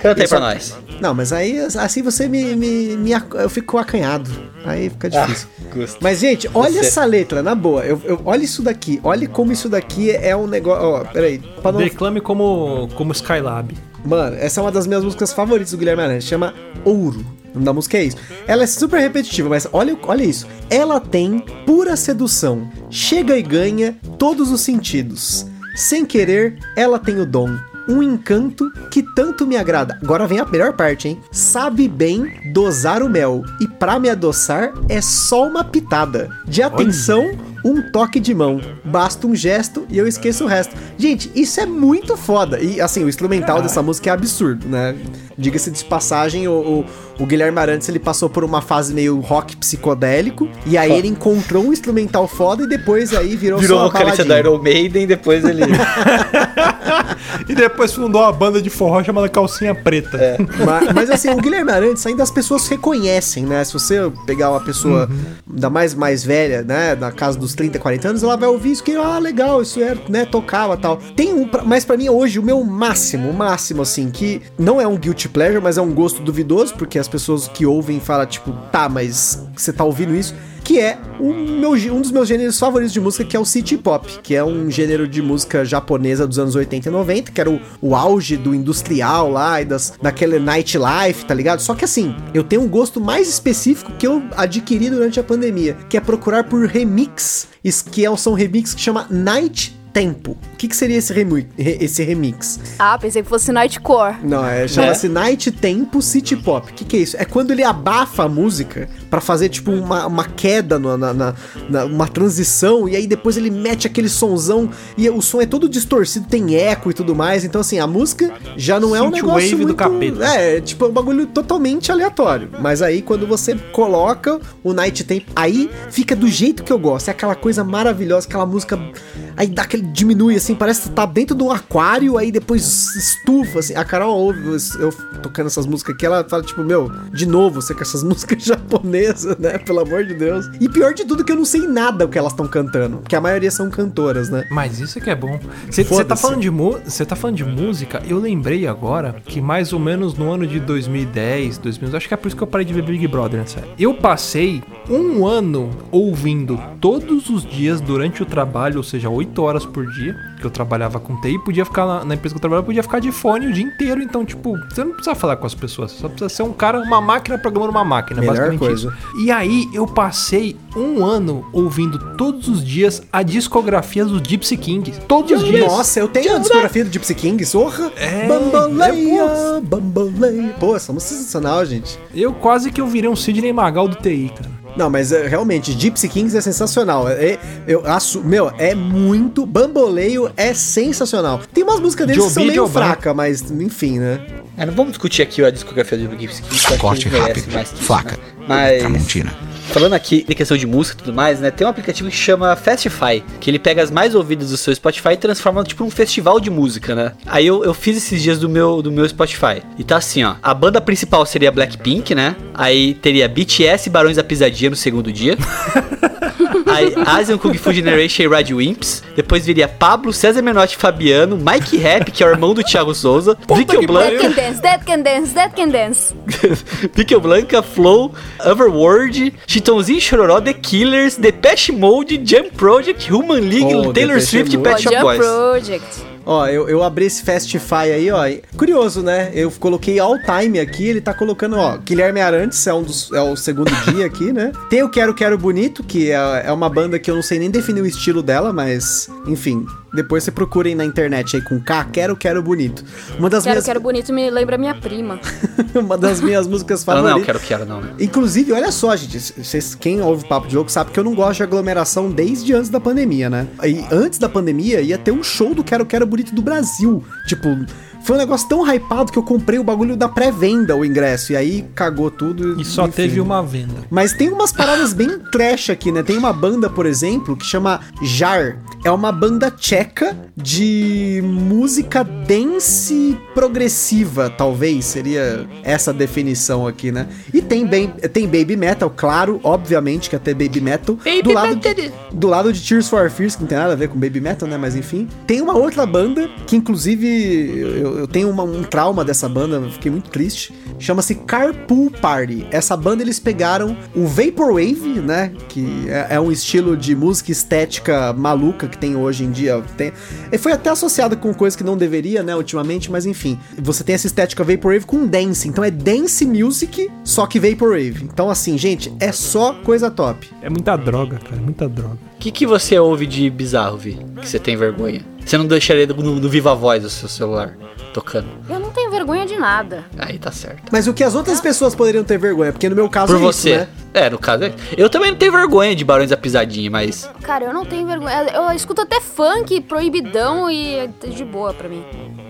Canta aí pra nós. Não, mas aí assim você me, me, me eu fico acanhado. Aí fica difícil. Gusto. Mas, gente, olha Você- essa letra, na boa. Eu, eu- olha isso daqui. Olha como isso daqui é um negócio. Ó, peraí. Não... Declame como, como Skylab. Mano, essa é uma das minhas músicas favoritas do Guilherme Arantes, chama Ouro. O nome da música é isso. Ela é super repetitiva, mas olha, olha isso. Ela tem pura sedução. Chega e ganha todos os sentidos. Sem querer, ela tem o dom. Um encanto que tanto me agrada. Agora vem a melhor parte, hein? Sabe bem dosar o mel. E pra me adoçar é só uma pitada. De atenção, um toque de mão. Basta um gesto e eu esqueço o resto. Gente, isso é muito foda. E assim, o instrumental dessa música é absurdo, né? Diga-se de passagem, o, o, o Guilherme Arantes ele passou por uma fase meio rock psicodélico. E aí ele encontrou um instrumental foda e depois aí virou, Virou só uma vocalista da. Iron Maiden, depois ele. (laughs) (laughs) E depois fundou uma banda de forró chamada Calcinha Preta. É. mas, mas, assim, o Guilherme Arantes ainda as pessoas reconhecem, né? Se você pegar uma pessoa da mais, mais velha, né? Da casa dos 30, 40 anos, ela vai ouvir isso que, ah, legal, isso é, né? Tocava tal. Tem um, mas pra mim hoje, o meu máximo, o máximo, assim, que não é um guilty pleasure, mas é um gosto duvidoso, porque as pessoas que ouvem falam, tipo, tá, mas você tá ouvindo isso? Que é o meu, um dos meus gêneros favoritos de música, que é o City Pop, que é um gênero de música japonesa dos anos 80 e 90, que era o, o auge do industrial lá e das, daquele nightlife, tá ligado? Só que assim, eu tenho um gosto mais específico que eu adquiri durante a pandemia, que é procurar por remix, que é, são remix que chama Night Tempo. O que, que seria esse, remi re- esse remix? Ah, pensei que fosse Nightcore. Não, é, chama-se Night Tempo City Pop. O que, que é isso? É quando ele abafa a música pra fazer, tipo, uma, uma queda, no- na, na- na- uma transição, e aí depois ele mete aquele sonzão, e o som é todo distorcido, tem eco e tudo mais. Então, assim, a música já não é um negócio do muito... capeta. É, tipo, é um bagulho totalmente aleatório. Mas aí, quando você coloca o Night Tempo, aí fica do jeito que eu gosto. É aquela coisa maravilhosa, aquela música... Aí dá aquele... diminui, assim, parece que tá dentro de um aquário, aí depois estufa, assim. A Carol ouve eu tocando essas músicas aqui, ela fala, tipo, meu, de novo, você com essas (laughs) músicas japonesas, né? Pelo amor de Deus. E pior de tudo que eu não sei nada o que elas estão cantando, porque a maioria são cantoras, né? Mas isso que é bom. Você tá falando de você tá falando de música? Eu lembrei agora que mais ou menos no ano de 2010, 2000, acho que é por isso que eu parei de ver Big Brother, né. Eu passei um ano ouvindo todos os dias durante o trabalho, ou seja, 8 horas por dia, que eu trabalhava com TI, podia ficar na, na empresa que eu trabalhava, podia ficar de fone o dia inteiro, então tipo, você não precisa falar com as pessoas, você só precisa ser um cara, uma máquina programando uma máquina, Melhor basicamente coisa. isso. E aí eu passei um ano ouvindo todos os dias a discografia do Gypsy King. Todos os dias. Nossa, eu tenho a discografia do Gypsy King, zorra. É, Bamboleia, bamboleia. Pô, essa música é sensacional, gente. Eu quase que eu virei um Sidney Magal do TI, cara. Não, mas é, realmente, Gypsy Kings é sensacional. É, é- eu meu, é muito. Bamboleio é sensacional. Tem umas músicas deles que Joby são meio Joban. fracas, mas enfim, né? É, não vamos discutir aqui a discografia do Gibbs que Corte que rápido, mais que isso, flaca, né? Mas. Tramontina. Falando aqui de questão de música e tudo mais, né? Tem um aplicativo que chama Festify, que ele pega as mais ouvidas do seu Spotify e transforma tipo num festival de música, né? Aí eu, eu fiz esses dias do meu, do meu Spotify. E tá assim, ó. A banda principal seria Blackpink, né? Aí teria BTS e Barões da Pisadinha no segundo dia. (laughs) Aí Asian Kung Fu Generation e Radio Imps. Depois viria Pablo, César Menotti e Fabiano, Mike Rap, que é o irmão do Thiago Souza, (laughs) Vicky Blanca. That can dance, that can dance, that can dance. Blanca, Flow, Overworld, Chitãozinho e Chororó, The Killers, Depeche Mode, Jump Project, Human League, Oh, Taylor Swift e. Pet Ó, Shop Jump Boys. Project. Ó, eu, eu abri esse Festify aí, ó. Curioso, né? Eu coloquei all time aqui, ele tá colocando, ó, Guilherme Arantes é um dos. É o segundo (laughs) dia aqui, né? Tem o Quero Quero Bonito, que é, é uma banda que eu não sei nem definir o estilo dela, mas, enfim. Depois você procurem na internet aí com K, Quero Quero Bonito. Uma das Quero, minhas. quero bonito, me lembra minha prima. (laughs) uma das minhas músicas (laughs) Não, favoritas. não, quero, quero, não. né? Inclusive, olha só, gente, vocês, quem ouve Papo de Louco sabe que eu não gosto de aglomeração desde antes da pandemia, né? E antes da pandemia ia ter um show do Quero Quero Bonito do Brasil. Tipo, foi um negócio tão hypado que eu comprei o bagulho da pré-venda, o ingresso, e aí cagou tudo. E só enfim. teve uma venda. Mas tem umas paradas bem trash aqui, né? Tem uma banda, por exemplo, que chama Jar. É uma banda tcheca de música dance progressiva, talvez seria essa a definição aqui, né? E tem, bem, tem baby metal, claro, obviamente que até baby metal. do, lado de, do lado de Tears for Fears, que não tem nada a ver com baby metal, né? Mas enfim. Tem uma outra banda que, inclusive, eu, Eu, tenho uma- um trauma dessa banda, fiquei muito triste. Chama-se Carpool Party. Essa banda eles pegaram o Vaporwave, né? Que é, é um estilo de música estética maluca que tem hoje em dia. Tem, e foi até associado com coisa que não deveria, né, ultimamente, mas enfim. Você tem essa estética Vaporwave com dance. Então é dance music, só que Vaporwave. Então, assim, gente, é só coisa top. É muita droga, cara, muita droga. O que, que você ouve de bizarro, Vi? Que você tem vergonha? Você não deixaria no, no Viva Voz o seu celular tocando. Eu não tenho vergonha de nada. Aí tá certo. Mas o que as outras pessoas poderiam ter vergonha, porque no meu caso Por é isso, você. né? É, no caso é. Eu também não tenho vergonha de Barões da Pisadinha, mas. Cara, eu não tenho vergonha. Eu escuto até funk proibidão e é de boa pra mim.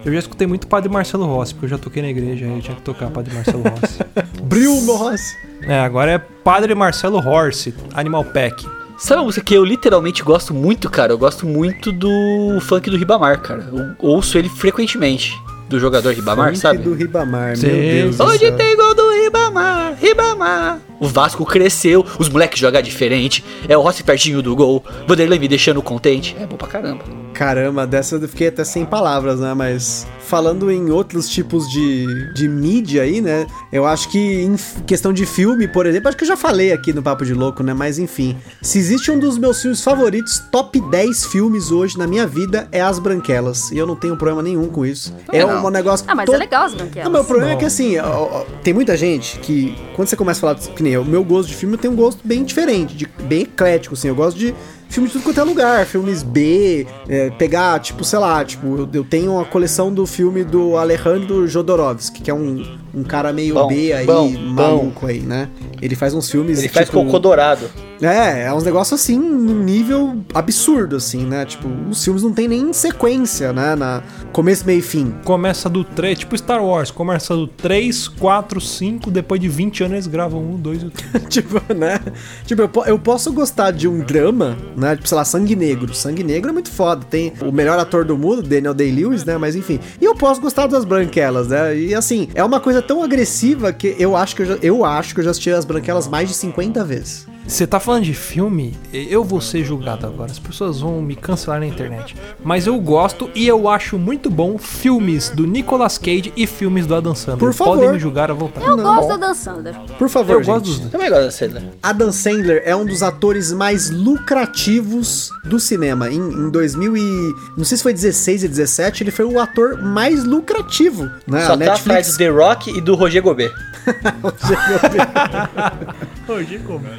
Eu já escutei muito Padre Marcelo Rossi, porque eu já toquei na igreja, aí eu tinha que tocar Padre Marcelo Rossi. (laughs) Bril Morris. é, agora é Padre Marcelo Horse, Animal Pack. Sabe uma música que eu literalmente gosto muito, cara? Eu gosto muito do funk do Ribamar, cara. Eu ouço ele frequentemente. Do jogador Ribamar, Funk sabe? do Ribamar, Sei, meu Deus do Hoje tem gol do Ribamar, Ribamar. O Vasco cresceu, os moleques jogam diferente. É o Rossi pertinho do gol. Vanderlei me deixando contente. É bom pra caramba. Caramba, dessa eu fiquei até sem palavras, né? Mas falando em outros tipos de, de mídia aí, né? Eu acho que em questão de filme, por exemplo, acho que eu já falei aqui no Papo de Louco, né? Mas enfim, se existe um dos meus filmes favoritos, top 10 filmes hoje na minha vida, é As Branquelas. E eu não tenho problema nenhum com isso. É não. um negócio. Ah, mas to- é legal as Não, branquelas. meu problema é Bom. que assim, ó, ó, tem muita gente que, quando você começa a falar, que nem eu, meu gosto de filme, eu tenho um gosto bem diferente, de- bem eclético, assim, eu gosto de filmes de tudo quanto é lugar, filmes B, é, pegar, tipo, sei lá, tipo, eu, eu tenho uma coleção do filme do Alejandro Jodorowsky, que é um, um cara meio Bom, B aí, bom, maluco aí, né? Ele faz uns filmes, Ele faz tipo, cocô dourado. É, é uns negócios assim, num nível absurdo, assim, né? Tipo, os filmes não tem nem sequência, né? Na começo, meio e fim. Começa do 3, tipo Star Wars, começa do 3, 4, 5, depois de 20 anos eles gravam 1, 2 e o 3. (laughs) tipo, né? Tipo, eu, eu posso gostar de um drama, né? Tipo, sei lá, Sangue Negro. Sangue Negro é muito foda. Tem o melhor ator do mundo, Daniel Day-Lewis, né? Mas enfim. E eu posso gostar das branquelas, né? E assim, é uma coisa tão agressiva que eu acho que eu, já, eu acho que eu já assisti as branquelas mais de 50 vezes. Você tá falando de filme, eu vou ser julgado agora. As pessoas vão me cancelar na internet. Mas eu gosto e eu acho muito bom filmes do Nicolas Cage e filmes do Adam Sandler. Por favor. Podem me julgar à vontade. Eu gosto da Dan Sander. Por favor, Eu gente. gosto dos dois. Também gosto da cena. Adam Sandler é um dos atores mais lucrativos do cinema. Em, em 2000 e... Não sei se foi 16 e 17, ele foi o ator mais lucrativo, né? Só A tá atrás do The Rock e do Roger Gobet. (laughs) (laughs)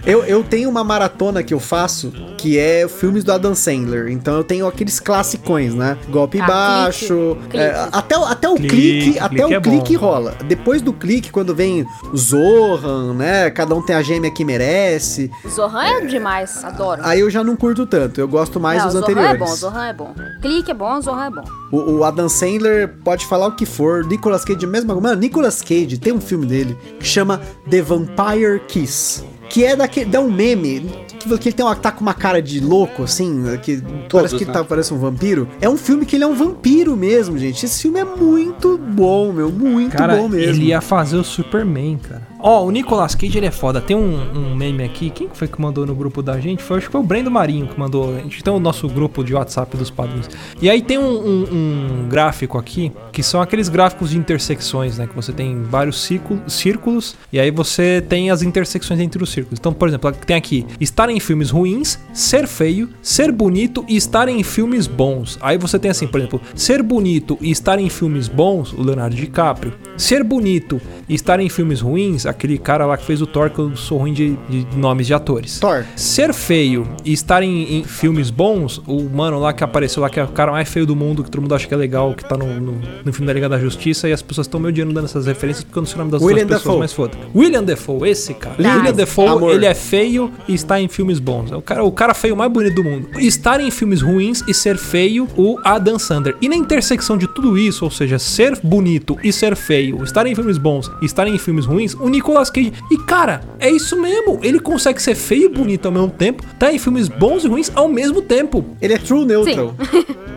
Eu, eu tenho uma maratona que eu faço que é filmes do Adam Sandler. Então eu tenho aqueles classicões, né? Golpe Ah, baixo. clique. é, Clique. até, o- até o Clique, clique, até clique o é clique bom. rola. Depois do clique, quando vem o Zohan, né? Cada um tem a gêmea que merece. Zohan é demais, adoro. Aí eu já não curto tanto. Eu gosto mais não, dos Zohan anteriores. é bom, Zohan é bom. Clique é bom, Zohan é bom. O, o Adam Sandler pode falar o que for. Nicolas Cage, mesma coisa. Mano, Nicolas Cage tem um filme dele que chama The Vampire Kiss. Que é daquele. dá um meme. Que, que ele tem uma, tá com uma cara de louco, assim. Que parece que ele né? tá, parece um vampiro. É um filme que ele é um vampiro mesmo, gente. Esse filme é muito bom, meu. Muito Cara, bom mesmo. ele ia fazer o Superman, cara. Ó, o Nicolas Cage, ele é foda. Tem um, um meme aqui. Quem foi que mandou no grupo da gente? Foi, acho que foi o Brendo Marinho que mandou. A gente tem o nosso grupo de WhatsApp dos padrinhos. E aí tem um, um- um gráfico aqui, que são aqueles gráficos de intersecções, né? Que você tem vários círculos, círculos, e aí você tem as intersecções entre os círculos. Então, por exemplo, tem aqui, estar em filmes ruins, ser feio, ser bonito e estar em filmes bons. Aí você tem assim, por exemplo, ser bonito e estar em filmes bons, o Leonardo DiCaprio. Ser bonito e estar em filmes ruins, aquele cara lá que fez o Thor, que eu sou ruim de, de nomes de atores. Thor. Ser feio e estar em, em filmes bons, o mano lá que apareceu lá, que é o cara mais feio do mundo, que todo mundo acha que é legal, que tá no, no, no filme da Liga da Justiça, e as pessoas estão meio dinheiro dando essas referências porque eu não sei o nome das William pessoas, Dafoe. mas foda. William Defoe, esse cara. Lindo. William Defoe, Amor. ele é feio e está em filmes bons. É o cara, o cara feio mais bonito do mundo. Estar em filmes ruins e ser feio, o Adam Sandler. E na intersecção de tudo isso, ou seja, ser bonito e ser feio, estar em filmes bons e estar em filmes ruins, o Nicolas Cage. E cara, é isso mesmo. Ele consegue ser feio e bonito ao mesmo tempo, tá em filmes bons e ruins ao mesmo tempo. Ele é true neutral. (laughs)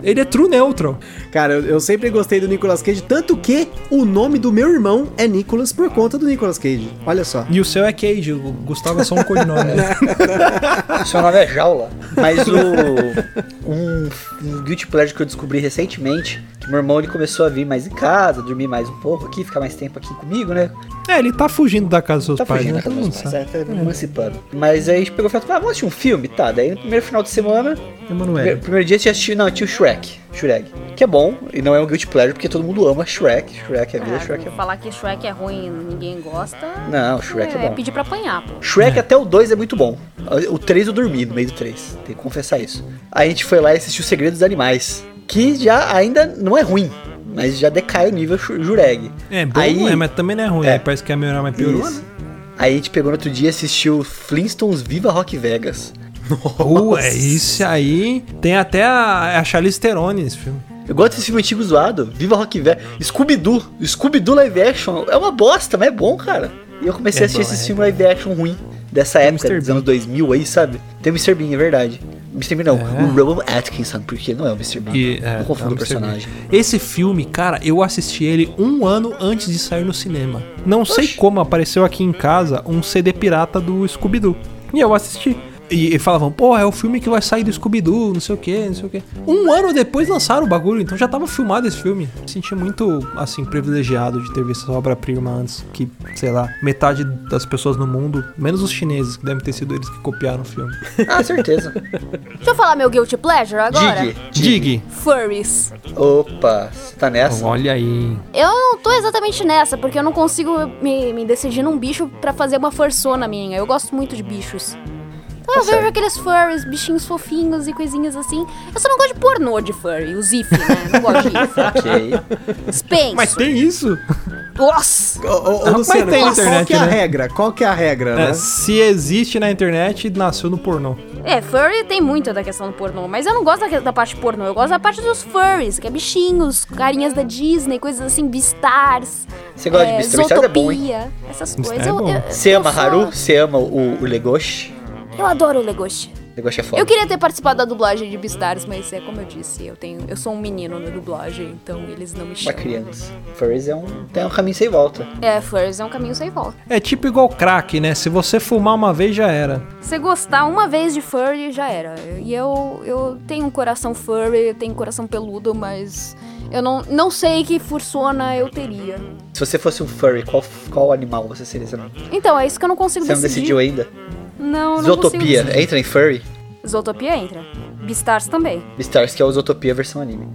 Ele é true neutral. Cara, eu, eu sempre gostei do Nicolas Cage, tanto que o nome do meu irmão é Nicolas por conta do Nicolas Cage. Olha só. E o seu é Cage, o Gustavo é só um codinome. né? (laughs) Seu nome é Jaula. Mas o. um, um guilty pleasure que eu descobri recentemente, que meu irmão ele começou a vir mais em casa, dormir mais um pouco aqui, ficar mais tempo aqui comigo, né? É, ele tá fugindo da casa dos seus Tá pais, fugindo né? da casa dos pais, é, tá emancipando. Mas aí a gente pegou e falou, ah, vamos assistir um filme? Tá, daí no primeiro final de semana, primeiro, Emanuel. primeiro dia a gente assistiu, não, tinha o Shrek, Shrek, que é bom, e não é um guilty pleasure, porque todo mundo ama Shrek, Shrek é vida, Ah, Shrek é bom. falar que Shrek é ruim e ninguém gosta. Não, Shrek é é, bom. pedir pra apanhar, pô. Shrek até o 2 é muito bom. O 3 eu dormi no meio do 3. Tem que confessar isso. Aí a gente foi lá e assistiu Segredos dos Animais. Que já ainda não é ruim. Mas já decai o nível Jureg. É bom, Aí- é, mas também não é ruim. É. Aí parece que é melhor, mas piorou, Isso. né? Aí a gente pegou no outro dia e assistiu Flintstones Viva Rock Vegas. Uh, é isso aí. Tem até a, a Charlize Theron nesse filme. Eu gosto desse filme antigo zoado. Viva Rock Vegas. Scooby-Doo. Scooby-Doo live action. É uma bosta, mas é bom, cara. E eu comecei É a assistir bom, esses é. filmes live action ruim. Dessa Tem época, dos anos 2000 aí, sabe? Tem o Mr. Bean, é verdade. Mr. Bean não, É. o Rowan Atkinson, porque não é o Mr. Bean. E, é, não confundo é o personagem. Esse filme, cara, eu assisti ele um ano antes de sair no cinema. Não sei Oxi. como apareceu aqui em casa um CD pirata do Scooby-Doo. E eu assisti. E, e falavam, pô, é o filme que vai sair do Scooby-Doo, não sei o que, não sei o que. Um ano depois lançaram o bagulho, então já tava filmado esse filme. Me senti muito, assim, privilegiado de ter visto essa obra-prima antes que, sei lá, metade das pessoas no mundo, menos os chineses, que devem ter sido eles que copiaram o filme. (laughs) Ah, certeza. Deixa eu falar meu guilty pleasure agora. Dig. Dig. Furries. Opa, você tá nessa? Olha aí. Eu não tô exatamente nessa, porque eu não consigo me, me decidir num bicho pra fazer uma fursona minha. Eu gosto muito de bichos. Então eu vejo aqueles furries, bichinhos fofinhos e coisinhas assim. Eu só não gosto de pornô de furry, o Zif, né? Não gosto de (laughs) IF. Ok. Mas tem isso? Nossa! Ô, ô, ô, Mas Luciano, tem qual, internet, qual que é a né? regra? Qual que é a regra, É, né? se existe na internet, nasceu no pornô. É, furry tem muito da questão do pornô, mas eu não gosto da, da parte pornô, eu gosto da parte dos furries, que é bichinhos, carinhas da Disney, coisas assim, Beastars. Você gosta de Beastars? Beastars é bom, hein? Zootopia, essas coisas. é Eu- bom. eu- Você eu ama sou- Haru? Você ama o, o Legoshi? Eu adoro o Legoshi. Legoshi é foda. Eu queria ter participado da dublagem de Beastars, mas é como eu disse, eu tenho, eu sou um menino na dublagem, então eles não me chamam. criança. Furries é um, tem um caminho sem volta. É, furries é um caminho sem volta. É tipo igual crack, né? Se você fumar uma vez, já era. Se gostar uma vez de furry, já era. E eu, eu tenho um coração furry, eu tenho um coração peludo, mas eu não, não sei que fursona eu teria. Se você fosse um furry, qual, qual animal você seria? Você não, Então, é isso que eu não consigo você não decidir. decidiu ainda? Não, não Zootopia, consigo entra em furry? Zootopia entra. Beastars também. Beastars, que é o Zootopia versão anime.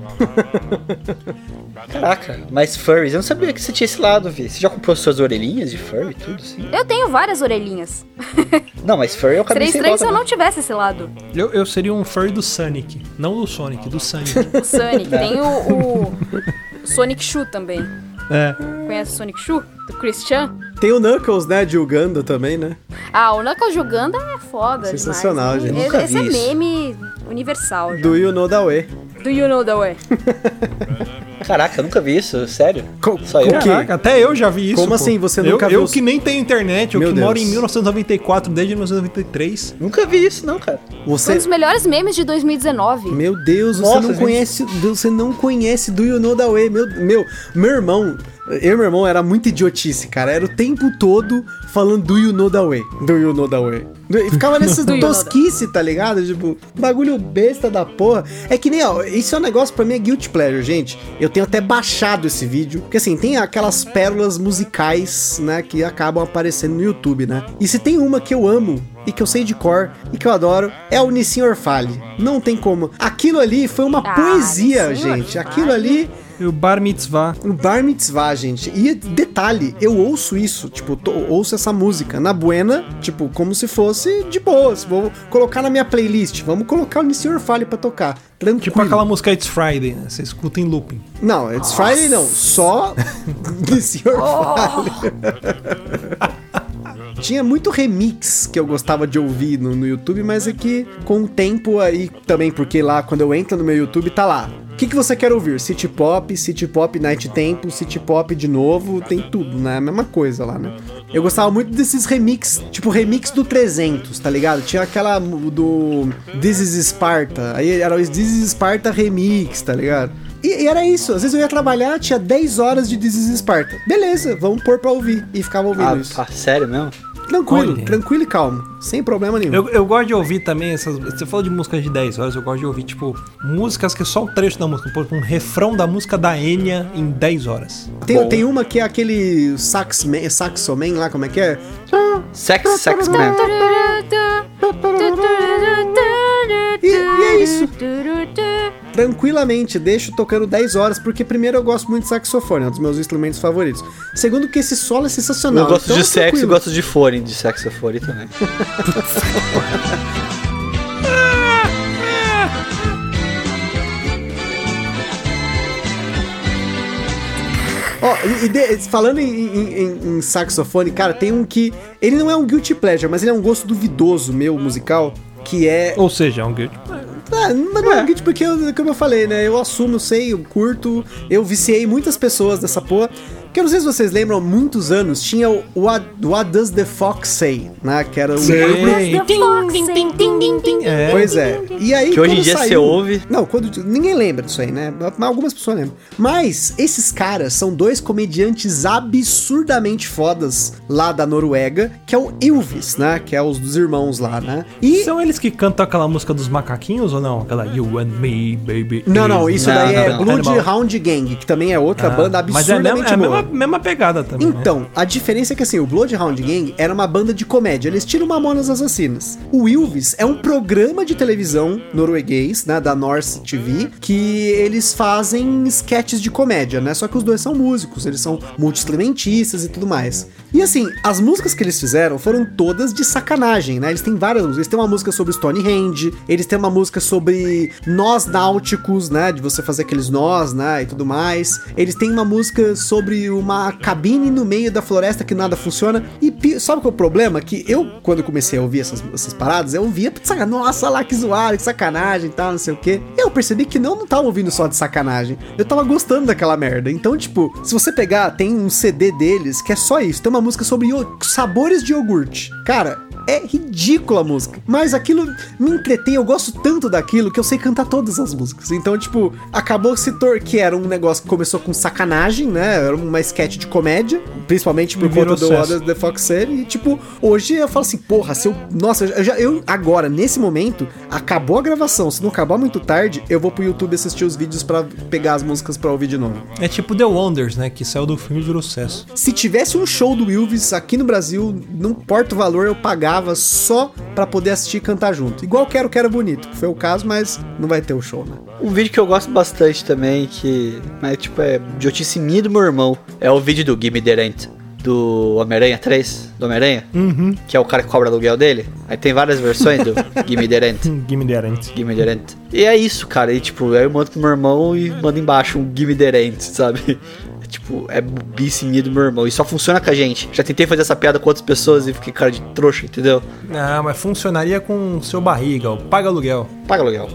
Caraca, mas furries, eu não sabia que você tinha esse lado, Vi. Você já comprou suas orelhinhas de furry e tudo, assim? Eu tenho várias orelhinhas. (laughs) Não, mas furry é o Seria estranho se eu não tivesse esse lado. Eu, eu seria um furry do Sonic. Não do Sonic, do Sonic. O (laughs) Sonic. tem o, o Sonic Shoe também. é. Conhece o Sonic Shoe? Do Christian? Tem o Knuckles, né, de Uganda também, né? Ah, o Knuckles jogando é foda Sensacional, demais. gente. Esse- Nunca Esse é vi isso. meme universal. já. Do You Know The Way. Do you know the way? (laughs) Caraca, eu nunca vi isso, sério. Co- Só eu. Caraca, até eu já vi isso. Como pô. assim? Você eu, nunca eu, viu- que nem tenho internet, eu Meu que moro Deus. em 1994, desde 1993. Nunca vi isso, não, cara. Foi um Você... dos melhores memes de 2019. Meu Deus, você Nossa, não gente. conhece, você não conhece Do You Know The Way. Meu, meu, meu irmão, eu e meu irmão era muito idiotice, cara. Era o tempo todo falando Do You Know The Way. Do You Know The Way. E ficava nessas (laughs) tosquice, tá ligado? Tipo, bagulho besta da porra. É que nem, ó, isso é um negócio pra mim é guilty pleasure, gente. Eu tenho até baixado esse vídeo, porque assim, tem aquelas pérolas musicais, né, que acabam aparecendo no YouTube, né? E se tem uma que eu amo, e que eu sei de cor e que eu adoro é o Nissin Orfale. Não tem como. Aquilo ali foi uma Ah, poesia, Nissin gente. Orfale. Aquilo ali o Bar Mitzvah. no Bar Mitzvah, gente. E detalhe, eu ouço isso, tipo, tô- ouço essa música na buena, tipo, como se fosse de boas. Vou colocar na minha playlist. Vamos colocar o Nissin Orfale pra tocar. Tranquilo. Tipo aquela música It's Friday, né? Você escuta em looping. Não, It's Friday não. Só (laughs) Nissin Orfale. Tinha muito remix que eu gostava de ouvir no, no YouTube, mas é que com o tempo aí também, porque lá quando eu entro no meu YouTube tá lá. O que, que você quer ouvir? City Pop, City Pop Night Tempo, City Pop de novo, tem tudo, né? A mesma coisa lá, né? Eu gostava muito desses remix, tipo remix do 300, tá ligado? Tinha aquela do This is Sparta, aí era o This is Sparta remix, tá ligado? E, e era isso, às vezes eu ia trabalhar, tinha 10 horas de This is Sparta. Beleza, vamos pôr pra ouvir. E ficava ouvindo Ah, isso. pá, sério mesmo? Tranquilo, Olha. tranquilo e calmo. Sem problema nenhum. Eu, eu gosto de ouvir também essas. Você falou de músicas de 10 horas, eu gosto de ouvir, tipo, músicas que é só um trecho da música, por exemplo, um refrão da música da Enya em 10 horas. Tem, tem uma que é aquele sax man, saxoman lá, como é que é? Sex, sex man. E, e é isso. Tranquilamente, deixo tocando 10 horas, porque primeiro eu gosto muito de saxofone, é um dos meus instrumentos favoritos. Segundo que esse solo é sensacional. Eu gosto então de é sexo e gosto de fone, de saxofone também. (laughs) Ó, e, e de- falando em- em- em saxofone, cara, tem um que. Ele não é um guilty pleasure, mas ele é um gosto duvidoso meu musical. Que é. Ou seja, é um guilty. Ah, mas não é um guilty porque, eu, como eu falei, né? Eu assumo, eu sei, eu curto. Eu viciei muitas pessoas dessa porra. Que eu não sei se vocês lembram, há muitos anos tinha o What, What Does the Fox Say, né? Que era o. É. Pois é. E aí, Que hoje em dia saiu- você ouve. Não, quando ninguém lembra disso aí, né? Mas Algumas pessoas lembram. Mas esses caras são dois comediantes absurdamente fodas lá da Noruega, que é o Ilvis, né? Que é os dos irmãos lá, né? E São eles que cantam aquela música dos macaquinhos ou não? Aquela You and Me, Baby. não, não, isso Não, daí não, é não. Bloodhound Gang, que também é outra Ah, banda Mas é a mesma, absurdamente é a boa. mesma, mesma pegada também. né? Então, a diferença é que assim, o Bloodhound Gang era uma banda de comédia, eles tiram Mamonas Assassinas. O Ilvis é um programa de televisão norueguês, né, da Norse TV, que eles fazem sketches de comédia, né? Só que os dois são músicos, eles são multi-instrumentistas e tudo mais. E assim, as músicas que eles fizeram foram todas de sacanagem, né? Eles têm várias músicas. Eles têm uma música sobre Stonehenge, eles têm uma música sobre nós náuticos, né? De você fazer aqueles nós, né? E tudo mais. Eles têm uma música sobre uma cabine no meio da floresta que nada funciona. E sabe qual é o problema? Que eu, quando comecei a ouvir essas, essas paradas, eu ouvia, saca, nossa, lá que zoado, que sacanagem e tal, não sei o quê. Eu percebi que não, não tava ouvindo só de sacanagem. Eu tava gostando daquela merda. Então, tipo, se você pegar, tem um CD deles que é só isso. Tem uma música sobre sabores de iogurte. Cara, é ridícula a música. Mas aquilo me entretém, eu gosto tanto daquilo que eu sei cantar todas as músicas. Então, tipo, acabou se tor que era um negócio que começou com sacanagem, né? Era uma sketch de comédia, principalmente por conta do Does the Fox Say. E, tipo, hoje eu falo assim, porra, se eu. Nossa, eu já. Eu, agora, nesse momento, acabou a gravação. Se não acabar muito tarde, eu vou pro YouTube assistir os vídeos pra pegar as músicas pra ouvir de novo. É tipo The Wonders, né? Que saiu do filme e virou sucesso. Se tivesse um show do Wilvis aqui no Brasil, não importa o valor, eu pagava só pra poder assistir e cantar junto. Igual Quero Quero Bonito, que foi o caso, mas não vai ter o show, né? Um vídeo que eu gosto bastante também, que mas, tipo, é idiotice minha do meu irmão, é o vídeo do Gimme the Rent, do Homem-Aranha 3, do Homem-Aranha, Uhum. que é o cara que cobra aluguel dele. Aí tem várias versões do (laughs) Gimme the Rent. (laughs) Gimme the Rent. Gimme the Rent. E é isso, cara. E tipo, aí eu mando pro meu irmão e mando embaixo um Gimme the Rent, sabe? É, tipo, é bubice minha do meu irmão. E só funciona com a gente. Já tentei fazer essa piada com outras pessoas e fiquei cara de trouxa, entendeu? Não, mas funcionaria com o seu barriga, o paga aluguel. Paga aluguel.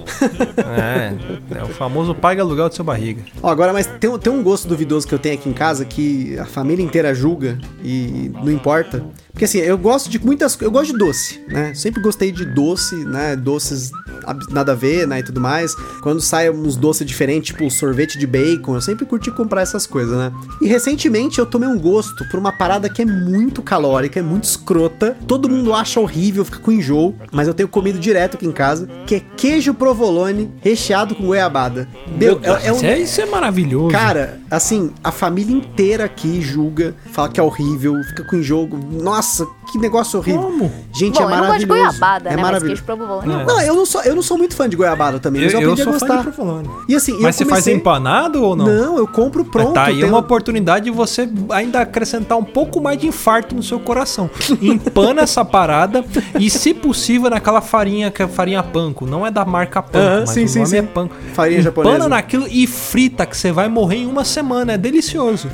É, é o famoso paga aluguel do seu barriga. Ó, agora, mas tem, um- tem um gosto duvidoso que eu tenho aqui em casa que a família inteira julga e não importa. Porque assim, eu gosto de muitas Eu gosto de doce, né? Sempre gostei de doce, né? Doces nada a ver, né? E tudo mais. Quando sai uns doces diferentes, tipo sorvete de bacon, eu sempre curti comprar essas coisas, né? E recentemente eu tomei um gosto por uma parada que é muito calórica, é muito escrota. Todo mundo acha horrível, fica com enjoo. Mas eu tenho comido direto aqui em casa, que é queijo provolone recheado com goiabada. Meu, é, é um, Isso, é, isso é maravilhoso. Cara, assim, a família inteira aqui julga, fala que é horrível, fica com jogo. Nossa, que negócio horrível. Como? Gente, Bom, é eu não gosto de maravilhoso. goiabada, é né? Mas maravilhoso. queijo provolone. É. Não, eu não, sou, eu não sou muito fã de goiabada também, eu, mas eu, eu aprendi sou a fã gostar. de provolone. E assim, Mas eu você faz comecei... empanado ou não? Não, eu compro pronto. tá aí tem uma um- oportunidade de você ainda acrescentar um pouco mais de infarto no seu coração. Empana essa parada e, se possível, naquela farinha que é farinha panko. Não é da marca panko, Aham, mas sim, o sim, nome sim. é panko. Farinha Empana japonesa. naquilo e frita, que você vai morrer em uma semana. É delicioso.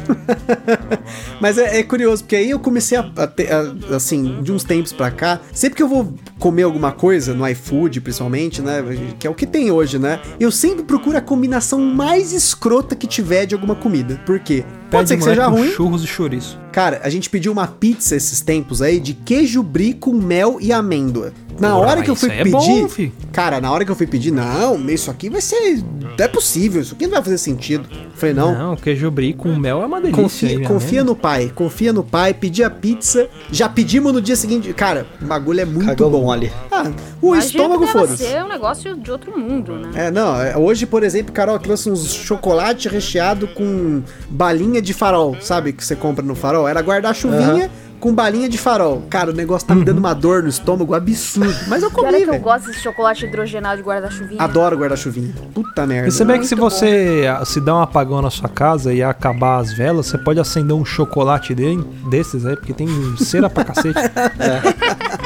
(laughs) Mas é, é curioso, porque aí eu comecei a, a ter, a- assim, de uns tempos pra cá, sempre que eu vou comer alguma coisa, no iFood principalmente, né, que é o que tem hoje, né, eu sempre procuro a combinação mais escrota que tiver de alguma comida. Por quê? Pode ser que seja ruim. churros e chouriço. Cara, a gente pediu uma pizza esses tempos aí de queijo brie com mel e amêndoa. Na Porra, hora que eu mas fui é pedir. bom, cara, na hora que eu fui pedir, não, isso aqui vai ser. Não é possível, isso aqui não vai fazer sentido. Eu falei, não. Não, queijo brie com mel é uma delícia. Confia, aí, minha confia no pai, confia no pai, pedi a pizza, já pedimos no dia seguinte. Cara, o bagulho é muito Cagou bom. mole. Ah, o Imagino estômago foda-se. ser um negócio de outro mundo, né? É, não, é, hoje, por exemplo, Carol trouxe uns chocolate recheado com balinha de farol, sabe? Que você compra no farol. Era guardar-chuvinha com balinha de farol. Cara, o negócio tá me dando uma dor no estômago absurdo. Mas eu é comi, que eu velho. gosto desse chocolate hidrogenado de guarda-chuvinha. Adoro guarda-chuvinha. Puta merda. Você bem que se você se dá um apagão na sua casa e acabar as velas, você pode acender um chocolate de- desses aí, porque tem cera pra cacete. (laughs)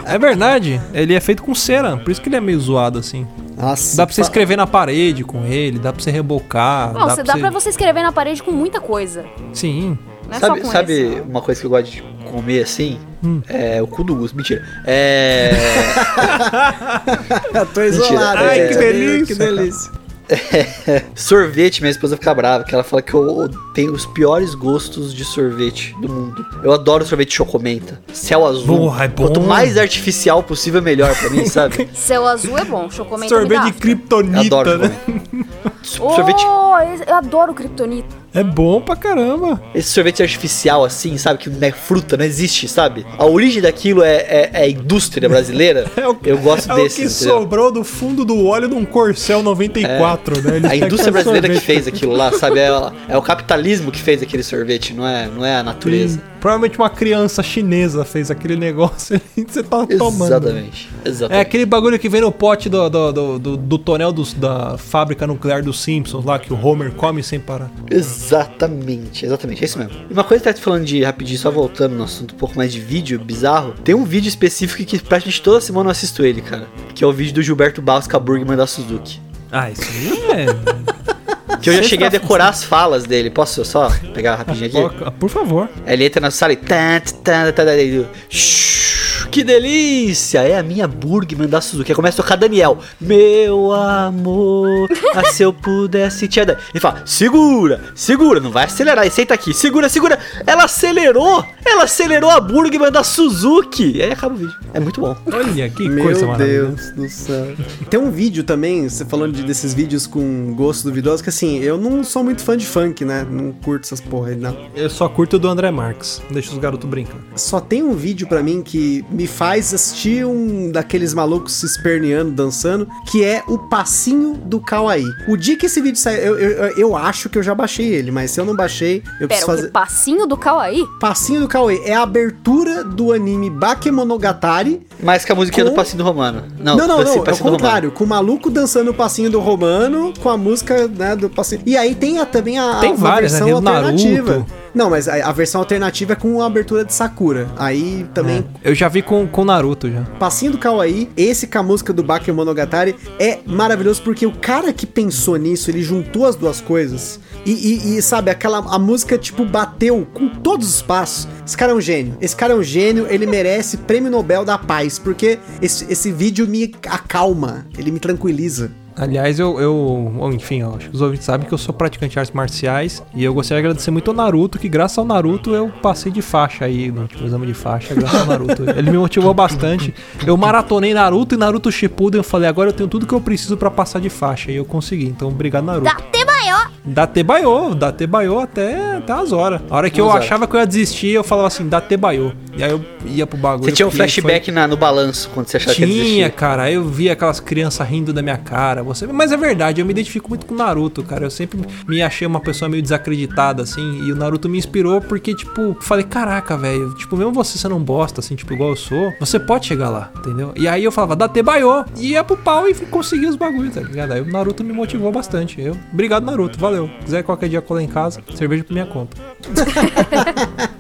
É. verdade, ele é feito com cera, por isso que ele é meio zoado assim. Nossa, Dá pra você escrever na parede com ele, dá pra você rebocar. Não, dá, você dá pra você escrever na parede com muita coisa. Sim. Não é sabe só com sabe esse. uma coisa que eu gosto de comer assim? Hum. É o cu do Gus. Mentira. É. (laughs) (laughs) Tô isolado. Ai, gente. que delícia, Que delícia. (laughs) sorvete, minha esposa fica brava, que ela fala que eu tenho os piores gostos de sorvete do mundo. Eu adoro sorvete de chocomenta. Céu azul. Porra, é bom. Quanto mais artificial possível, melhor pra mim, (laughs) sabe? Céu azul é bom, chocomenta Sorvete de kryptonita, adoro né? Oh, Sorvete, esse- eu adoro kryptonita. É bom pra caramba. esse sorvete artificial, assim, sabe? Que não é fruta, não existe, sabe? A origem daquilo é, é, é a indústria brasileira. (laughs) É o, eu gosto é desse. o que sobrou do fundo do óleo de um Corcel 94, né? Eles A indústria brasileira que sorvete. fez aquilo lá, sabe? É, é o capitalismo que fez aquele sorvete, não é, não é a natureza. Sim. Provavelmente uma criança chinesa fez aquele negócio (laughs) e você tá tomando. Exatamente. É Exatamente. aquele bagulho que vem no pote do, do, do, do- do tonel dos- da fábrica nuclear dos Simpsons lá, que o Homer come sem parar. Exatamente, exatamente, é isso mesmo. E uma coisa que tá falando de rapidinho, só voltando no assunto um pouco mais de vídeo bizarro, tem um vídeo específico que praticamente toda semana eu assisto ele, cara. Que é o vídeo do Gilberto Barros com a Burgman da Suzuki. Ah, isso aí é. Que eu já cheguei a decorar as falas dele. Posso só pegar rapidinho aqui? Por- Por favor. Ele entra na sala e. Que delícia! É a minha Burgman da Suzuki. Aí começa a tocar Daniel. Meu amor, (laughs) ah, se eu pudesse te andar. Ele fala: segura, segura, não vai acelerar. E senta aqui, segura, segura. Ela acelerou! Ela acelerou a Burgman da Suzuki. E aí acaba o vídeo. É muito bom. Olha que Meu coisa maravilhosa. Deus do céu. Tem um vídeo também, você falando de- desses vídeos com gosto duvidoso, que assim, eu não sou muito fã de funk, né? Não curto essas porra aí, não. Eu só curto o do André Marques. Deixa os garotos brincar. Só tem um vídeo pra mim que me faz assistir um daqueles malucos se esperneando, dançando, que é o passinho do Kawaii. O dia que esse vídeo sai, eu, eu, eu acho que eu já baixei ele, mas se eu não baixei, eu Pera, preciso fazer. Passinho do Kawaii? Passinho do Kawaii é a abertura do anime Bakemonogatari. Mais que a musiquinha Com- do Passinho do Romano. Não, Não, não, Passinho- não, é o contrário. Com o maluco dançando o passinho do romano, com a música, né, do passinho. E aí tem a- também a, Tem uma várias, né? versão Tem o alternativa. Naruto. Não, mas a, a versão alternativa é com a abertura de Sakura. Aí também É. Eu já vi com com o Naruto já. Passinho do Kawaii, esse com a música do Bakemonogatari é maravilhoso porque o cara que pensou nisso, ele juntou as duas coisas. E, e- e, sabe, aquela a música tipo bateu com todos os passos. Esse cara é um gênio. Esse cara é um gênio, ele merece prêmio Nobel da Paz, porque esse, esse vídeo me acalma, ele me tranquiliza. Aliás, eu, eu enfim, eu acho que os ouvintes sabem que eu sou praticante de artes marciais e eu gostaria de agradecer muito ao Naruto, que graças ao Naruto eu passei de faixa aí, no tipo, exame de faixa, graças ao Naruto. (laughs) Ele me motivou bastante. Eu maratonei Naruto e Naruto Shippuden, eu falei, agora eu tenho tudo que eu preciso pra passar de faixa e eu consegui. Então, obrigado Naruto. Date maior! Date baiô, date baiô até, até as horas. A hora que eu horas. achava que eu ia desistir, eu falava assim, date baiô. E aí eu ia pro bagulho. Você tinha um porque foi- flashback na- no balanço quando você achava que ia tinha, desistir. cara. Aí eu via aquelas crianças rindo da minha cara. Você... Mas é verdade, eu me identifico muito com o Naruto, cara. Eu sempre me achei uma pessoa meio desacreditada, assim. E o Naruto me inspirou porque, tipo, falei, caraca, velho. Tipo, mesmo você sendo um bosta, assim, tipo, igual eu sou, você pode chegar lá, entendeu? E aí eu falava, dá baiô. E ia pro pau e conseguia os bagulhos, tá ligado? Aí o Naruto me motivou bastante. Eu, obrigado, Naruto. Valeu. Se quiser qualquer dia colar em casa, cerveja por minha conta. (laughs)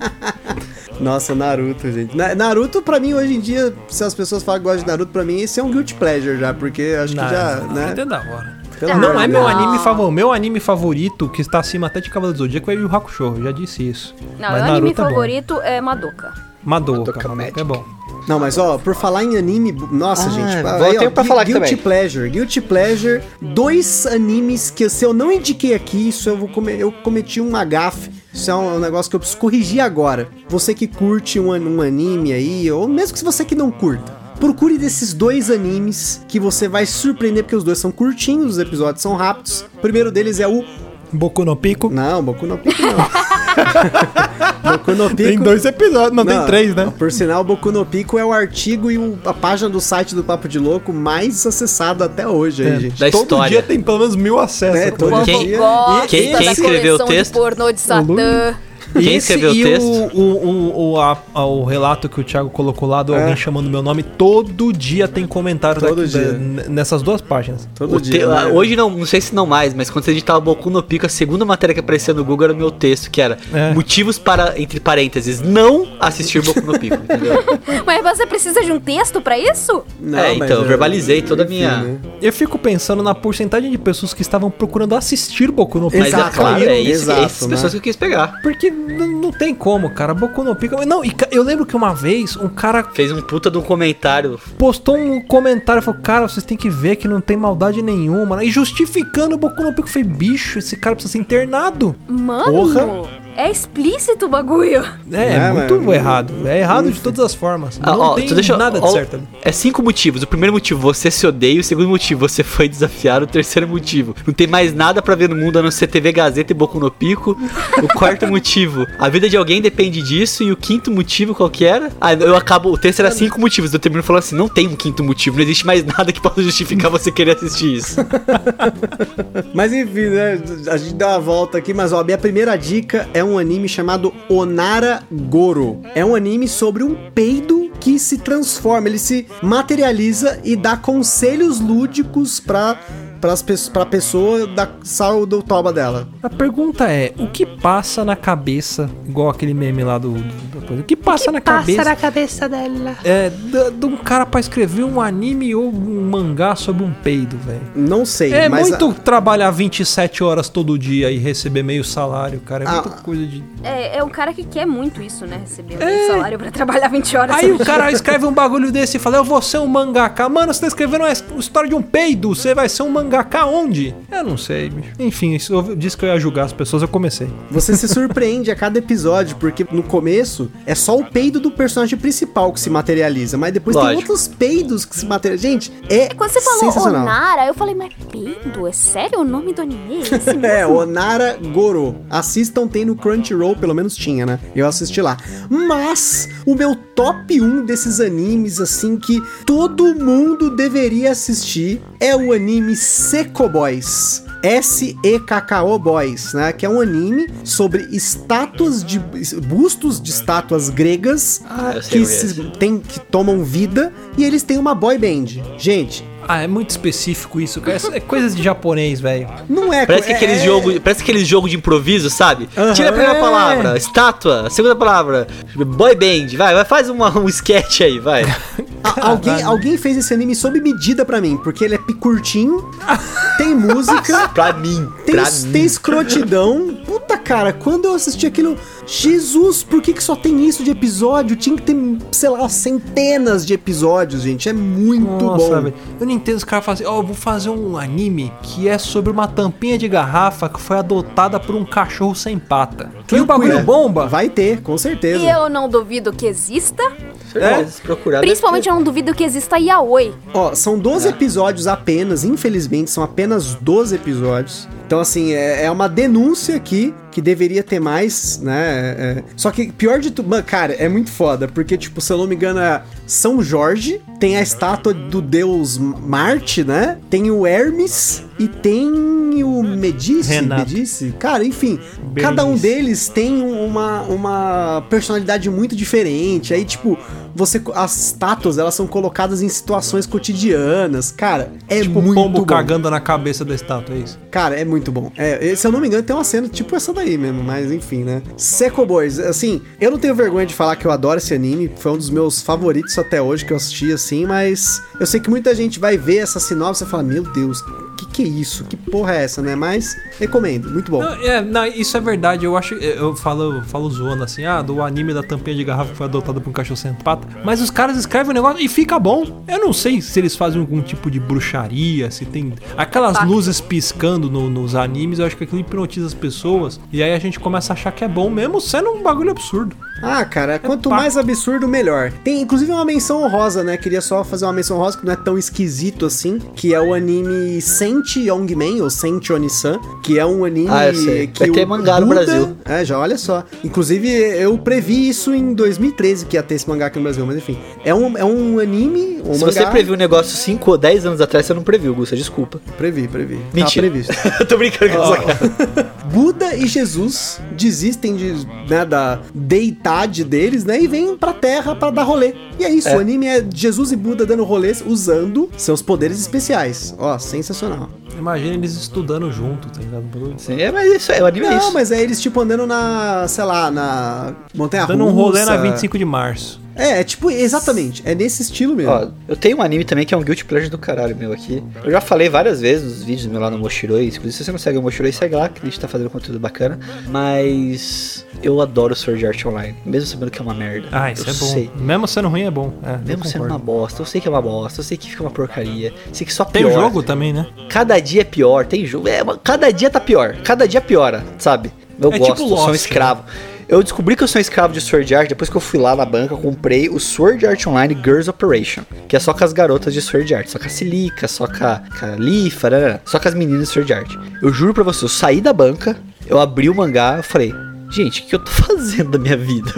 Nossa, Naruto, gente. Na- Naruto, pra mim, hoje em dia, se as pessoas falam que gostam de Naruto, pra mim, esse é um guilty pleasure já, porque acho que já, né? É da hora. Pelo não amor é meu anime favorito. Meu anime favorito, que está acima até de Cavaleiro do Zodíaco, é Yu Hakusho. Eu já disse isso. Não, Mas meu anime Naruto é bom. favorito é Madoka. Madoka. Madoka Madoka Magic. é bom. Não, mas ó, por falar em anime, nossa, Ah, gente. vou- aí, ó, pra falar Guilty também. Pleasure. Guilty Pleasure, dois animes que se eu não indiquei aqui, isso eu vou come- eu cometi uma gafe. Isso é um negócio que eu preciso corrigir agora. Você que curte um, um anime aí, ou mesmo que você que não curta. procure desses dois animes que você vai surpreender, porque os dois são curtinhos, os episódios são rápidos. O primeiro deles é o. Boku no Pico. Não, Boku no Pico não. (laughs) Boku no Pico. Tem dois episódios, não, tem três, né? Por sinal, Boku no Pico é o artigo e o- a página do site do Papo de Louco mais acessado até hoje, aí, É, gente. Da todo história. dia tem pelo menos mil acessos. É, todo Quando dia. gosta Quem- quem escreveu o texto? de pornô de Satã. Quem Esse escreveu o e texto? O, o, o, a- a- o relato que o Thiago colocou lá do É. alguém chamando meu nome, todo dia tem comentário Todo daqui- dia. da- nessas duas páginas. Todo O dia. te- né? Hoje não, não sei se não mais, mas quando você digitava Boku no Pico, a segunda matéria que aparecia no Google era o meu texto, que era É. motivos para, entre parênteses, não assistir Boku no Pico, entendeu? (laughs) Mas você precisa de um texto pra isso? Não, é, mas então, eu verbalizei toda a minha- né? Eu fico pensando na porcentagem de pessoas que estavam procurando assistir Boku no Pico. Mas é claro, é isso, exato, essas né? pessoas que eu quis pegar. Porque não tem como, cara. Boku no Pico. Não, e eu lembro que uma vez um cara Fez um puta de um comentário. postou um comentário e falou: Cara, vocês têm que ver que não tem maldade nenhuma. né? E justificando o Boku no Pico. Falei: Bicho, esse cara precisa ser internado. Mano, Porra. É explícito o bagulho. É, é muito mas- errado. É errado de todas as formas. Ah, não ó, tem deixa- nada de ó, certo. É cinco motivos. O primeiro motivo, você se odeia. O segundo motivo, você foi desafiado. O terceiro motivo, não tem mais nada pra ver no mundo a não ser TV Gazeta e Boku no Pico. O quarto motivo, a vida de alguém depende disso. E o quinto motivo, qual que era? Ah, eu acabo. O texto era cinco motivos. Eu termino falando assim: não tem um quinto motivo. Não existe mais nada que possa justificar você querer assistir isso. (laughs) Mas enfim, né? A gente dá uma volta aqui, mas ó, minha primeira dica é um anime chamado Onara Goro. É um anime sobre um peido que se transforma, ele se materializa e dá conselhos lúdicos pra, pras, pe- pra pessoa da sal do toba dela. A pergunta é: o que passa na cabeça, igual aquele meme lá do. do- da coisa, o que passa na cabeça? cabeça dela. É, de um cara pra escrever um anime ou um mangá sobre um peido, velho. Não sei, É mas muito trabalhar 27 horas todo dia e receber meio salário, cara. É Ah. muita coisa de. É, é um cara que quer muito isso, né? Receber um salário pra trabalhar 20 horas. Aí o cara escreve um bagulho desse e fala: Eu vou ser um mangaka. Mano, você tá escrevendo uma his- história de um peido. Você vai ser um mangaka onde? Eu não sei, bicho. Enfim, isso eu disse que eu ia julgar as pessoas, eu comecei. Você se surpreende a cada episódio, porque no começo é só o peido do personagem principal que se materializa, mas depois tem Lógico. outros peidos que se materializam. Gente, é Quando você falou sensacional. Onara, eu falei, mas peido? É sério o nome do anime? É esse? (laughs) É, Onara Goro. Assistam, tem no Crunchyroll, pelo menos tinha, né? Eu assisti lá. Mas o meu top 1 desses animes, assim, que todo mundo deveria assistir é o anime Seco Boys. S-E-K-K-O Boys, né? Que é um anime sobre estátuas de. bustos de estátuas gregas Ah, que, é se, tem, que tomam vida e eles têm uma boy band. Gente, Ah, é muito específico isso, cara. É coisas de japonês, velho. não é. Parece que é- aquele é- jogo, parece aquele jogo de improviso, sabe? Aham. Tira a primeira É. palavra, estátua, a segunda palavra, boy band, vai, vai faz uma, um sketch aí, vai. (laughs) A- alguém, alguém fez esse anime sob medida pra mim, porque ele é curtinho, tem música, (laughs) pra mim, tem, pra tem mim. escrotidão. Puta cara, quando eu assisti aquilo, Jesus, por que, que só tem isso de episódio? Tinha que ter, sei lá, centenas de episódios, gente. É muito Nossa, bom. velho. Eu não entendo os caras falam assim, ó, eu vou fazer um anime que é sobre uma tampinha de garrafa que foi adotada por um cachorro sem pata. E o bagulho bomba. Vai ter, com certeza. E eu não duvido que exista. É, procurar, Principalmente eu não duvido que exista yaoi. Ó, são 12 episódios apenas, infelizmente, são apenas 12 episódios. Então, assim, é, é uma denúncia aqui que deveria ter mais, né? é- Só que pior de tudo, cara, é muito foda, porque, tipo, se eu não me engano, é São Jorge, tem a estátua do deus Marte, né? Tem o Hermes e tem o Medici. Renato. Medici? Cara, enfim, cada um deles tem uma, uma personalidade muito diferente. Aí, tipo, você as estátuas, elas são colocadas em situações cotidianas. Cara, é Tipo muito pombo bom. cagando na cabeça da estátua, é isso? Cara, é muito bom. É, se eu não me engano, tem uma cena tipo essa daí mesmo, mas enfim, né? Seco Boys, assim, eu não tenho vergonha de falar que eu adoro esse anime, foi um dos meus favoritos até hoje que eu assisti, assim, mas eu sei que muita gente vai ver essa sinopse e fala, meu Deus, que que é isso? Que porra é essa, né? Mas recomendo, muito bom. Não, é, não, isso é verdade. Eu acho. Eu falo, eu falo zoando assim, ah, do anime da tampinha de garrafa que foi adotado por um cachorro sem pata. Mas os caras escrevem o negócio e fica bom. Eu não sei se eles fazem algum tipo de bruxaria, se tem. Aquelas Pacto. luzes piscando no- nos animes, eu acho que aquilo hipnotiza as pessoas. E aí a gente começa a achar que é bom, mesmo sendo um bagulho absurdo. Ah, cara, quanto pá. mais absurdo, melhor. Tem inclusive uma menção honrosa, né? Queria só fazer uma menção honrosa que não é tão esquisito assim, que é o anime Senti Youngman, ou Senti Onisan, que é um anime Ah, eu sei. que Vai ter o mangá no Brasil. É, já olha só. Inclusive, eu previ isso em 2013, que ia ter esse mangá aqui no Brasil, mas enfim. É um, é um anime, um Se mangá... você previu um negócio 5 ou 10 anos atrás, você não previu, Gusta, desculpa. Previ, previ. Tá Mentira. previsto. (laughs) Eu tô brincando com essa cara. Buda e Jesus desistem de, né, da deidade deles, né? E vêm pra terra pra dar rolê. E é isso, É. o anime é Jesus e Buda dando rolês usando seus poderes especiais. Ó, sensacional. Imagina eles estudando junto, tá ligado? Sim, é, mas isso é, o anime é Não, isso. mas é eles tipo andando na, sei lá, na montanha russa. Dando um rolê na 25 de março. É, é tipo, exatamente, é nesse estilo mesmo. Ó, eu tenho um anime também que é um Guilty Pleasure do caralho meu aqui. Eu já falei várias vezes nos vídeos meu lá no Moshiroi. Inclusive, se você não segue o Moshiroi, segue lá, que a gente tá fazendo conteúdo bacana. Mas eu adoro Sword Art Online, mesmo sabendo que é uma merda. Ah, isso eu é bom. Sei. Mesmo sendo ruim, é bom. É, Mesmo sendo uma bosta, eu sei que é uma bosta, eu sei que fica uma porcaria, sei que só Tem piora. o jogo também, né? Cada dia é pior, tem jogo. É, cada dia tá pior, cada dia piora, sabe? Eu É gosto, tipo eu sou um Lost, escravo. Eu descobri que eu sou um escravo de Sword Art depois que eu fui lá na banca, comprei o Sword Art Online Girls Operation, que é só com as garotas de Sword Art, só com a Silica, só com a, com a Lifa, né, só com as meninas de Sword Art. Eu juro pra você, eu saí da banca, eu abri o mangá, eu falei, gente, o que eu tô (laughs) fazendo da minha vida?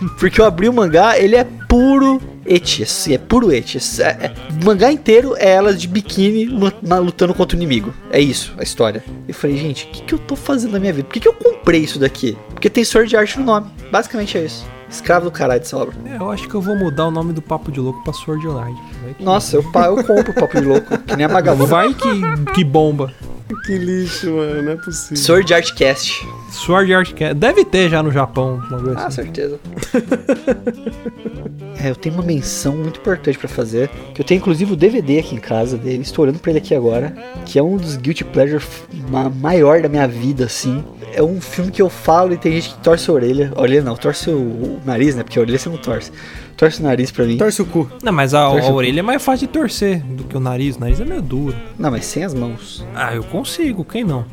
(laughs) Porque eu abri o mangá, ele é puro eti, assim, é puro eti. É, é- o mangá inteiro é elas de biquíni lutando contra o inimigo. É isso, a história. Eu falei, gente, o que, que eu tô fazendo na minha vida? Por que, que eu comprei isso daqui? Porque tem Sword Art no nome. Basicamente é isso. Escravo do caralho dessa obra. É, eu acho que eu vou mudar o nome do Papo de Louco pra Sword Online. Que- Nossa, eu, eu compro o Papo de Louco, que nem a (laughs) Magalu. Vai que, que bomba. Que lixo, mano, não é possível. Sword Art Cast. Sword Art Cat. Deve ter já no Japão, uma coisa Ah, assim. certeza. é, eu tenho uma menção muito importante pra fazer. Que eu tenho inclusive o DVD aqui em casa dele. Estou olhando pra ele aqui agora. Que é um dos Guilty Pleasure ma- maior da minha vida, assim. É um filme que eu falo e tem gente que torce a orelha. Orelha não, torce o, o nariz, né? Porque a orelha você não torce. Torce o nariz pra mim. Torce o cu. Não, mas a, a orelha é mais fácil de torcer do que o nariz. O nariz é meio duro. Não, mas sem as mãos. Ah, eu consigo, quem não?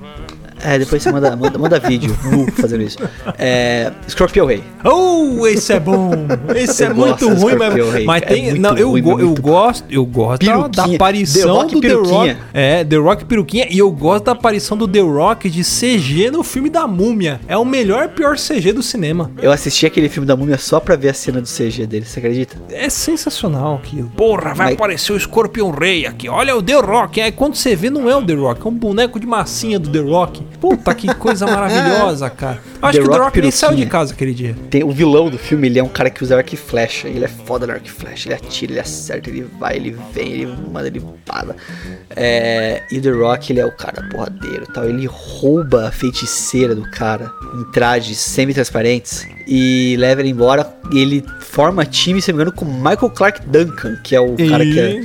É, depois você manda, manda, manda vídeo nu fazendo isso. É. Scorpio Rei. Oh, esse é bom! Esse é Eu muito gosto do ruim, mas, Scorpion mas É tem. muito não, eu, ruim, go- mas eu muito gosto, eu gosto da, da Peruquinha. aparição The Rock do The Rock. peruquinha. É, The Rock peruquinha. E eu gosto da aparição do The Rock de CG no filme da Múmia. É o melhor e pior CG do cinema. Eu assisti aquele filme da múmia só pra ver a cena do CG dele, você acredita? É sensacional aquilo. Porra, vai Mas- aparecer o Escorpião Rei aqui. Olha o The Rock. Aí quando você vê, não é o The Rock, é um boneco de massinha do The Rock. Puta, que coisa (laughs) maravilhosa, cara. Eu acho The que o Rock Rock nem saiu de casa aquele dia. Tem o vilão do filme, ele é um cara que usa arco e flecha. Ele é foda no arco e flecha. Ele atira, ele acerta, ele vai, ele vem, ele manda, ele para. É, e o The Rock, ele é o cara porradeiro e tal. Ele rouba a feiticeira do cara em trajes semi-transparentes e leva ele embora. E ele forma time, se não me engano, com Michael Clark Duncan, que é o cara que é.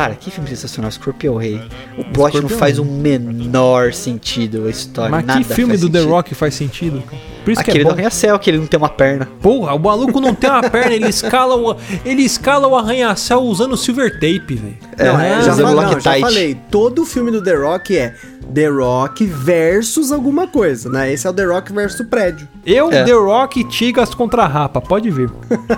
Cara, que filme sensacional, Scorpion Rei. O plot não Scorpion faz Rei. um menor sentido a história. Mas nada que filme faz do The sentido. Rock faz sentido? Por isso Aquele que é do arranha-céu, que ele não tem uma perna. Porra, o maluco não tem uma perna, ele escala o, ele escala o arranha-céu usando silver tape, velho. É, Não, é, usando já, falei, não, já falei, todo filme do The Rock é The Rock versus alguma coisa, né? Esse é o The Rock versus o prédio. Eu, É. The Rock, Tigas contra Rapa, pode vir. (laughs)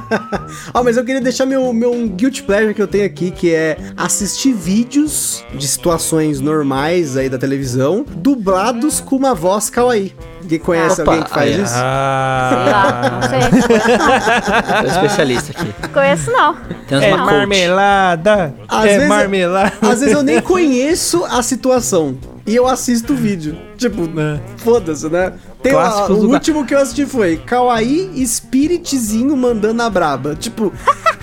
Ah, mas eu queria deixar meu, meu um guilty pleasure que eu tenho aqui, que é assistir vídeos de situações normais aí da televisão, dublados com uma voz kawaii. Alguém conhece Opa, alguém que faz aí, isso? Sei lá, não Ah, sei. Um especialista aqui. Conheço não. Tem umas é marmelada, Às é vezes- marmelada. Às vezes eu nem conheço a situação. E eu assisto o vídeo. Tipo, É. foda-se, né? Tem Clássicos o último que eu assisti foi Kawaii Spiritzinho mandando a braba. Tipo,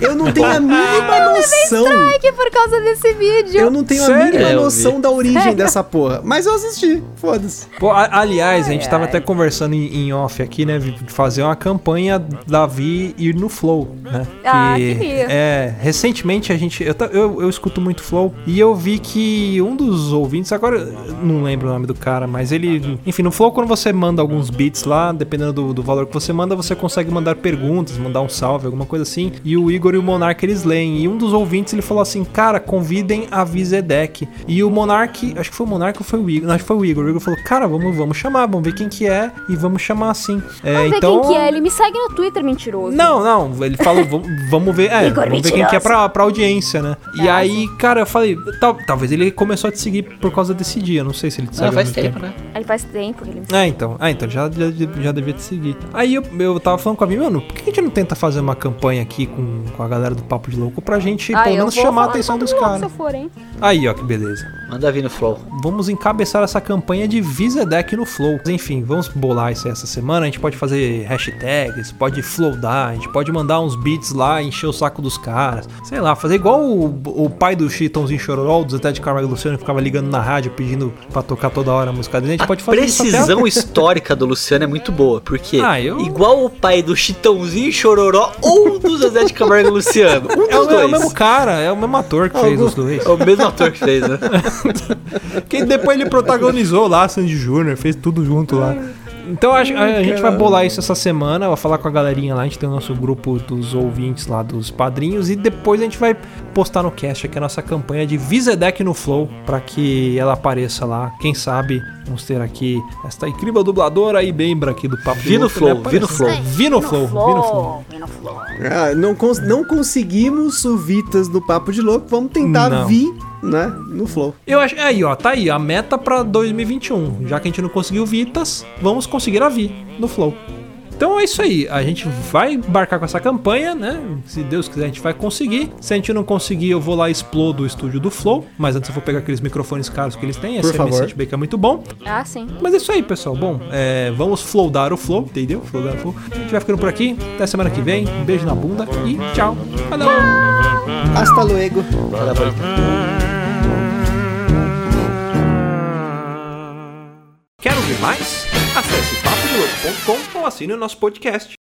eu não tenho a mínima noção. Que por causa desse vídeo. Eu não tenho a Sério? mínima É, eu noção da origem Sério? dessa porra. Mas eu assisti. Foda-se. Pô, a- aliás, a gente tava ai. até conversando em, em off aqui, né? de Fazer uma campanha Davi ir no Flow, né? Ah, queria. É, recentemente a gente. Eu, eu, eu escuto muito Flow e eu vi que um dos ouvintes, agora não lembro o nome do cara, mas ele. Enfim, no Flow, quando você manda alguns bits lá, dependendo do, do valor que você manda, você consegue mandar perguntas, mandar um salve, alguma coisa assim. E o Igor e o Monark eles leem. E um dos ouvintes ele falou assim: Cara, convidem a Vizedec. E o Monark, acho que foi o Monark ou foi o Igor? Não, acho que foi o Igor. O Igor falou: Cara, vamos, vamos chamar, vamos ver quem que é e vamos chamar assim. É, Vamos ver então. quem que é. Ele me segue no Twitter, mentiroso. Não, não, ele falou, vamos, ver, é, Igor vamos ver quem que é pra, pra audiência, né? E Ah, aí, cara, eu falei, tal- talvez ele começou a te seguir por causa desse dia, não sei se ele te segue Ah, há faz muito tempo, né? Ele faz tempo que ele me É, então, ah, então já, já, já devia te seguir. Aí eu, eu tava falando com a mim, mano, por que a gente não tenta fazer uma campanha aqui com, com a galera do Papo de Louco pra gente, Ah, pelo menos, chamar a atenção do dos caras? For? Aí, ó, que beleza. Manda vir no Flow. Vamos encabeçar essa campanha de Vizedec no Flow. Enfim, vamos bolar isso aí essa semana. A gente pode fazer hashtags, pode flowdar, a gente pode mandar uns beats lá, encher o saco dos caras. Sei lá, fazer igual o, o pai do Chitãozinho Chororó, do Zé de Camargo e Luciano, que ficava ligando na rádio pedindo pra tocar toda hora a música dele. A gente A pode fazer precisão histórica do Luciano é muito boa, porque Ah, eu- igual o pai do Chitãozinho Chororó ou do Zezé de Camargo Luciano. Um É o, é o mesmo cara, é o mesmo ator que fez os dois. É o mesmo ator que fez, né? (laughs) (laughs) Que depois ele protagonizou lá, Sandy Júnior, fez tudo junto lá. Então a, a- a gente vai bolar isso essa semana, vai falar com a galerinha lá, a gente tem o nosso grupo dos ouvintes lá, dos padrinhos, e depois a gente vai postar no cast aqui a nossa campanha de Vizedec no Flow, pra que ela apareça lá. Quem sabe vamos ter aqui esta incrível dubladora aí, Bembra aqui do Papo de Vi no Louco, Flow, né, vi no aparecendo. Flow. Vi no Flow, vi no Flow. Vi no Flow. Ah, não, cons- não conseguimos o Vitas do Papo de Louco, vamos tentar Não. vir, né, no Flow. Eu acho. Aí, ó, tá aí, a meta pra 2021. Já que a gente não conseguiu Vitas, vamos conseguir a Vi no Flow. Então é isso aí. A gente vai embarcar com essa campanha, né? Se Deus quiser, a gente vai conseguir. Se a gente não conseguir, eu vou lá e explodo o estúdio do Flow. Mas antes eu vou pegar aqueles microfones caros que eles têm. Esse Por favor. M7B que é muito bom. Ah, sim. Mas é isso aí, pessoal. Bom, é, vamos flowdar o Flow, entendeu? Flowdar o Flow. A gente vai ficando por aqui. Até semana que vem. Um beijo na bunda e tchau. Valeu! Hasta luego. Quer ouvir mais? Acesse papodelouco.com ou assine o nosso podcast.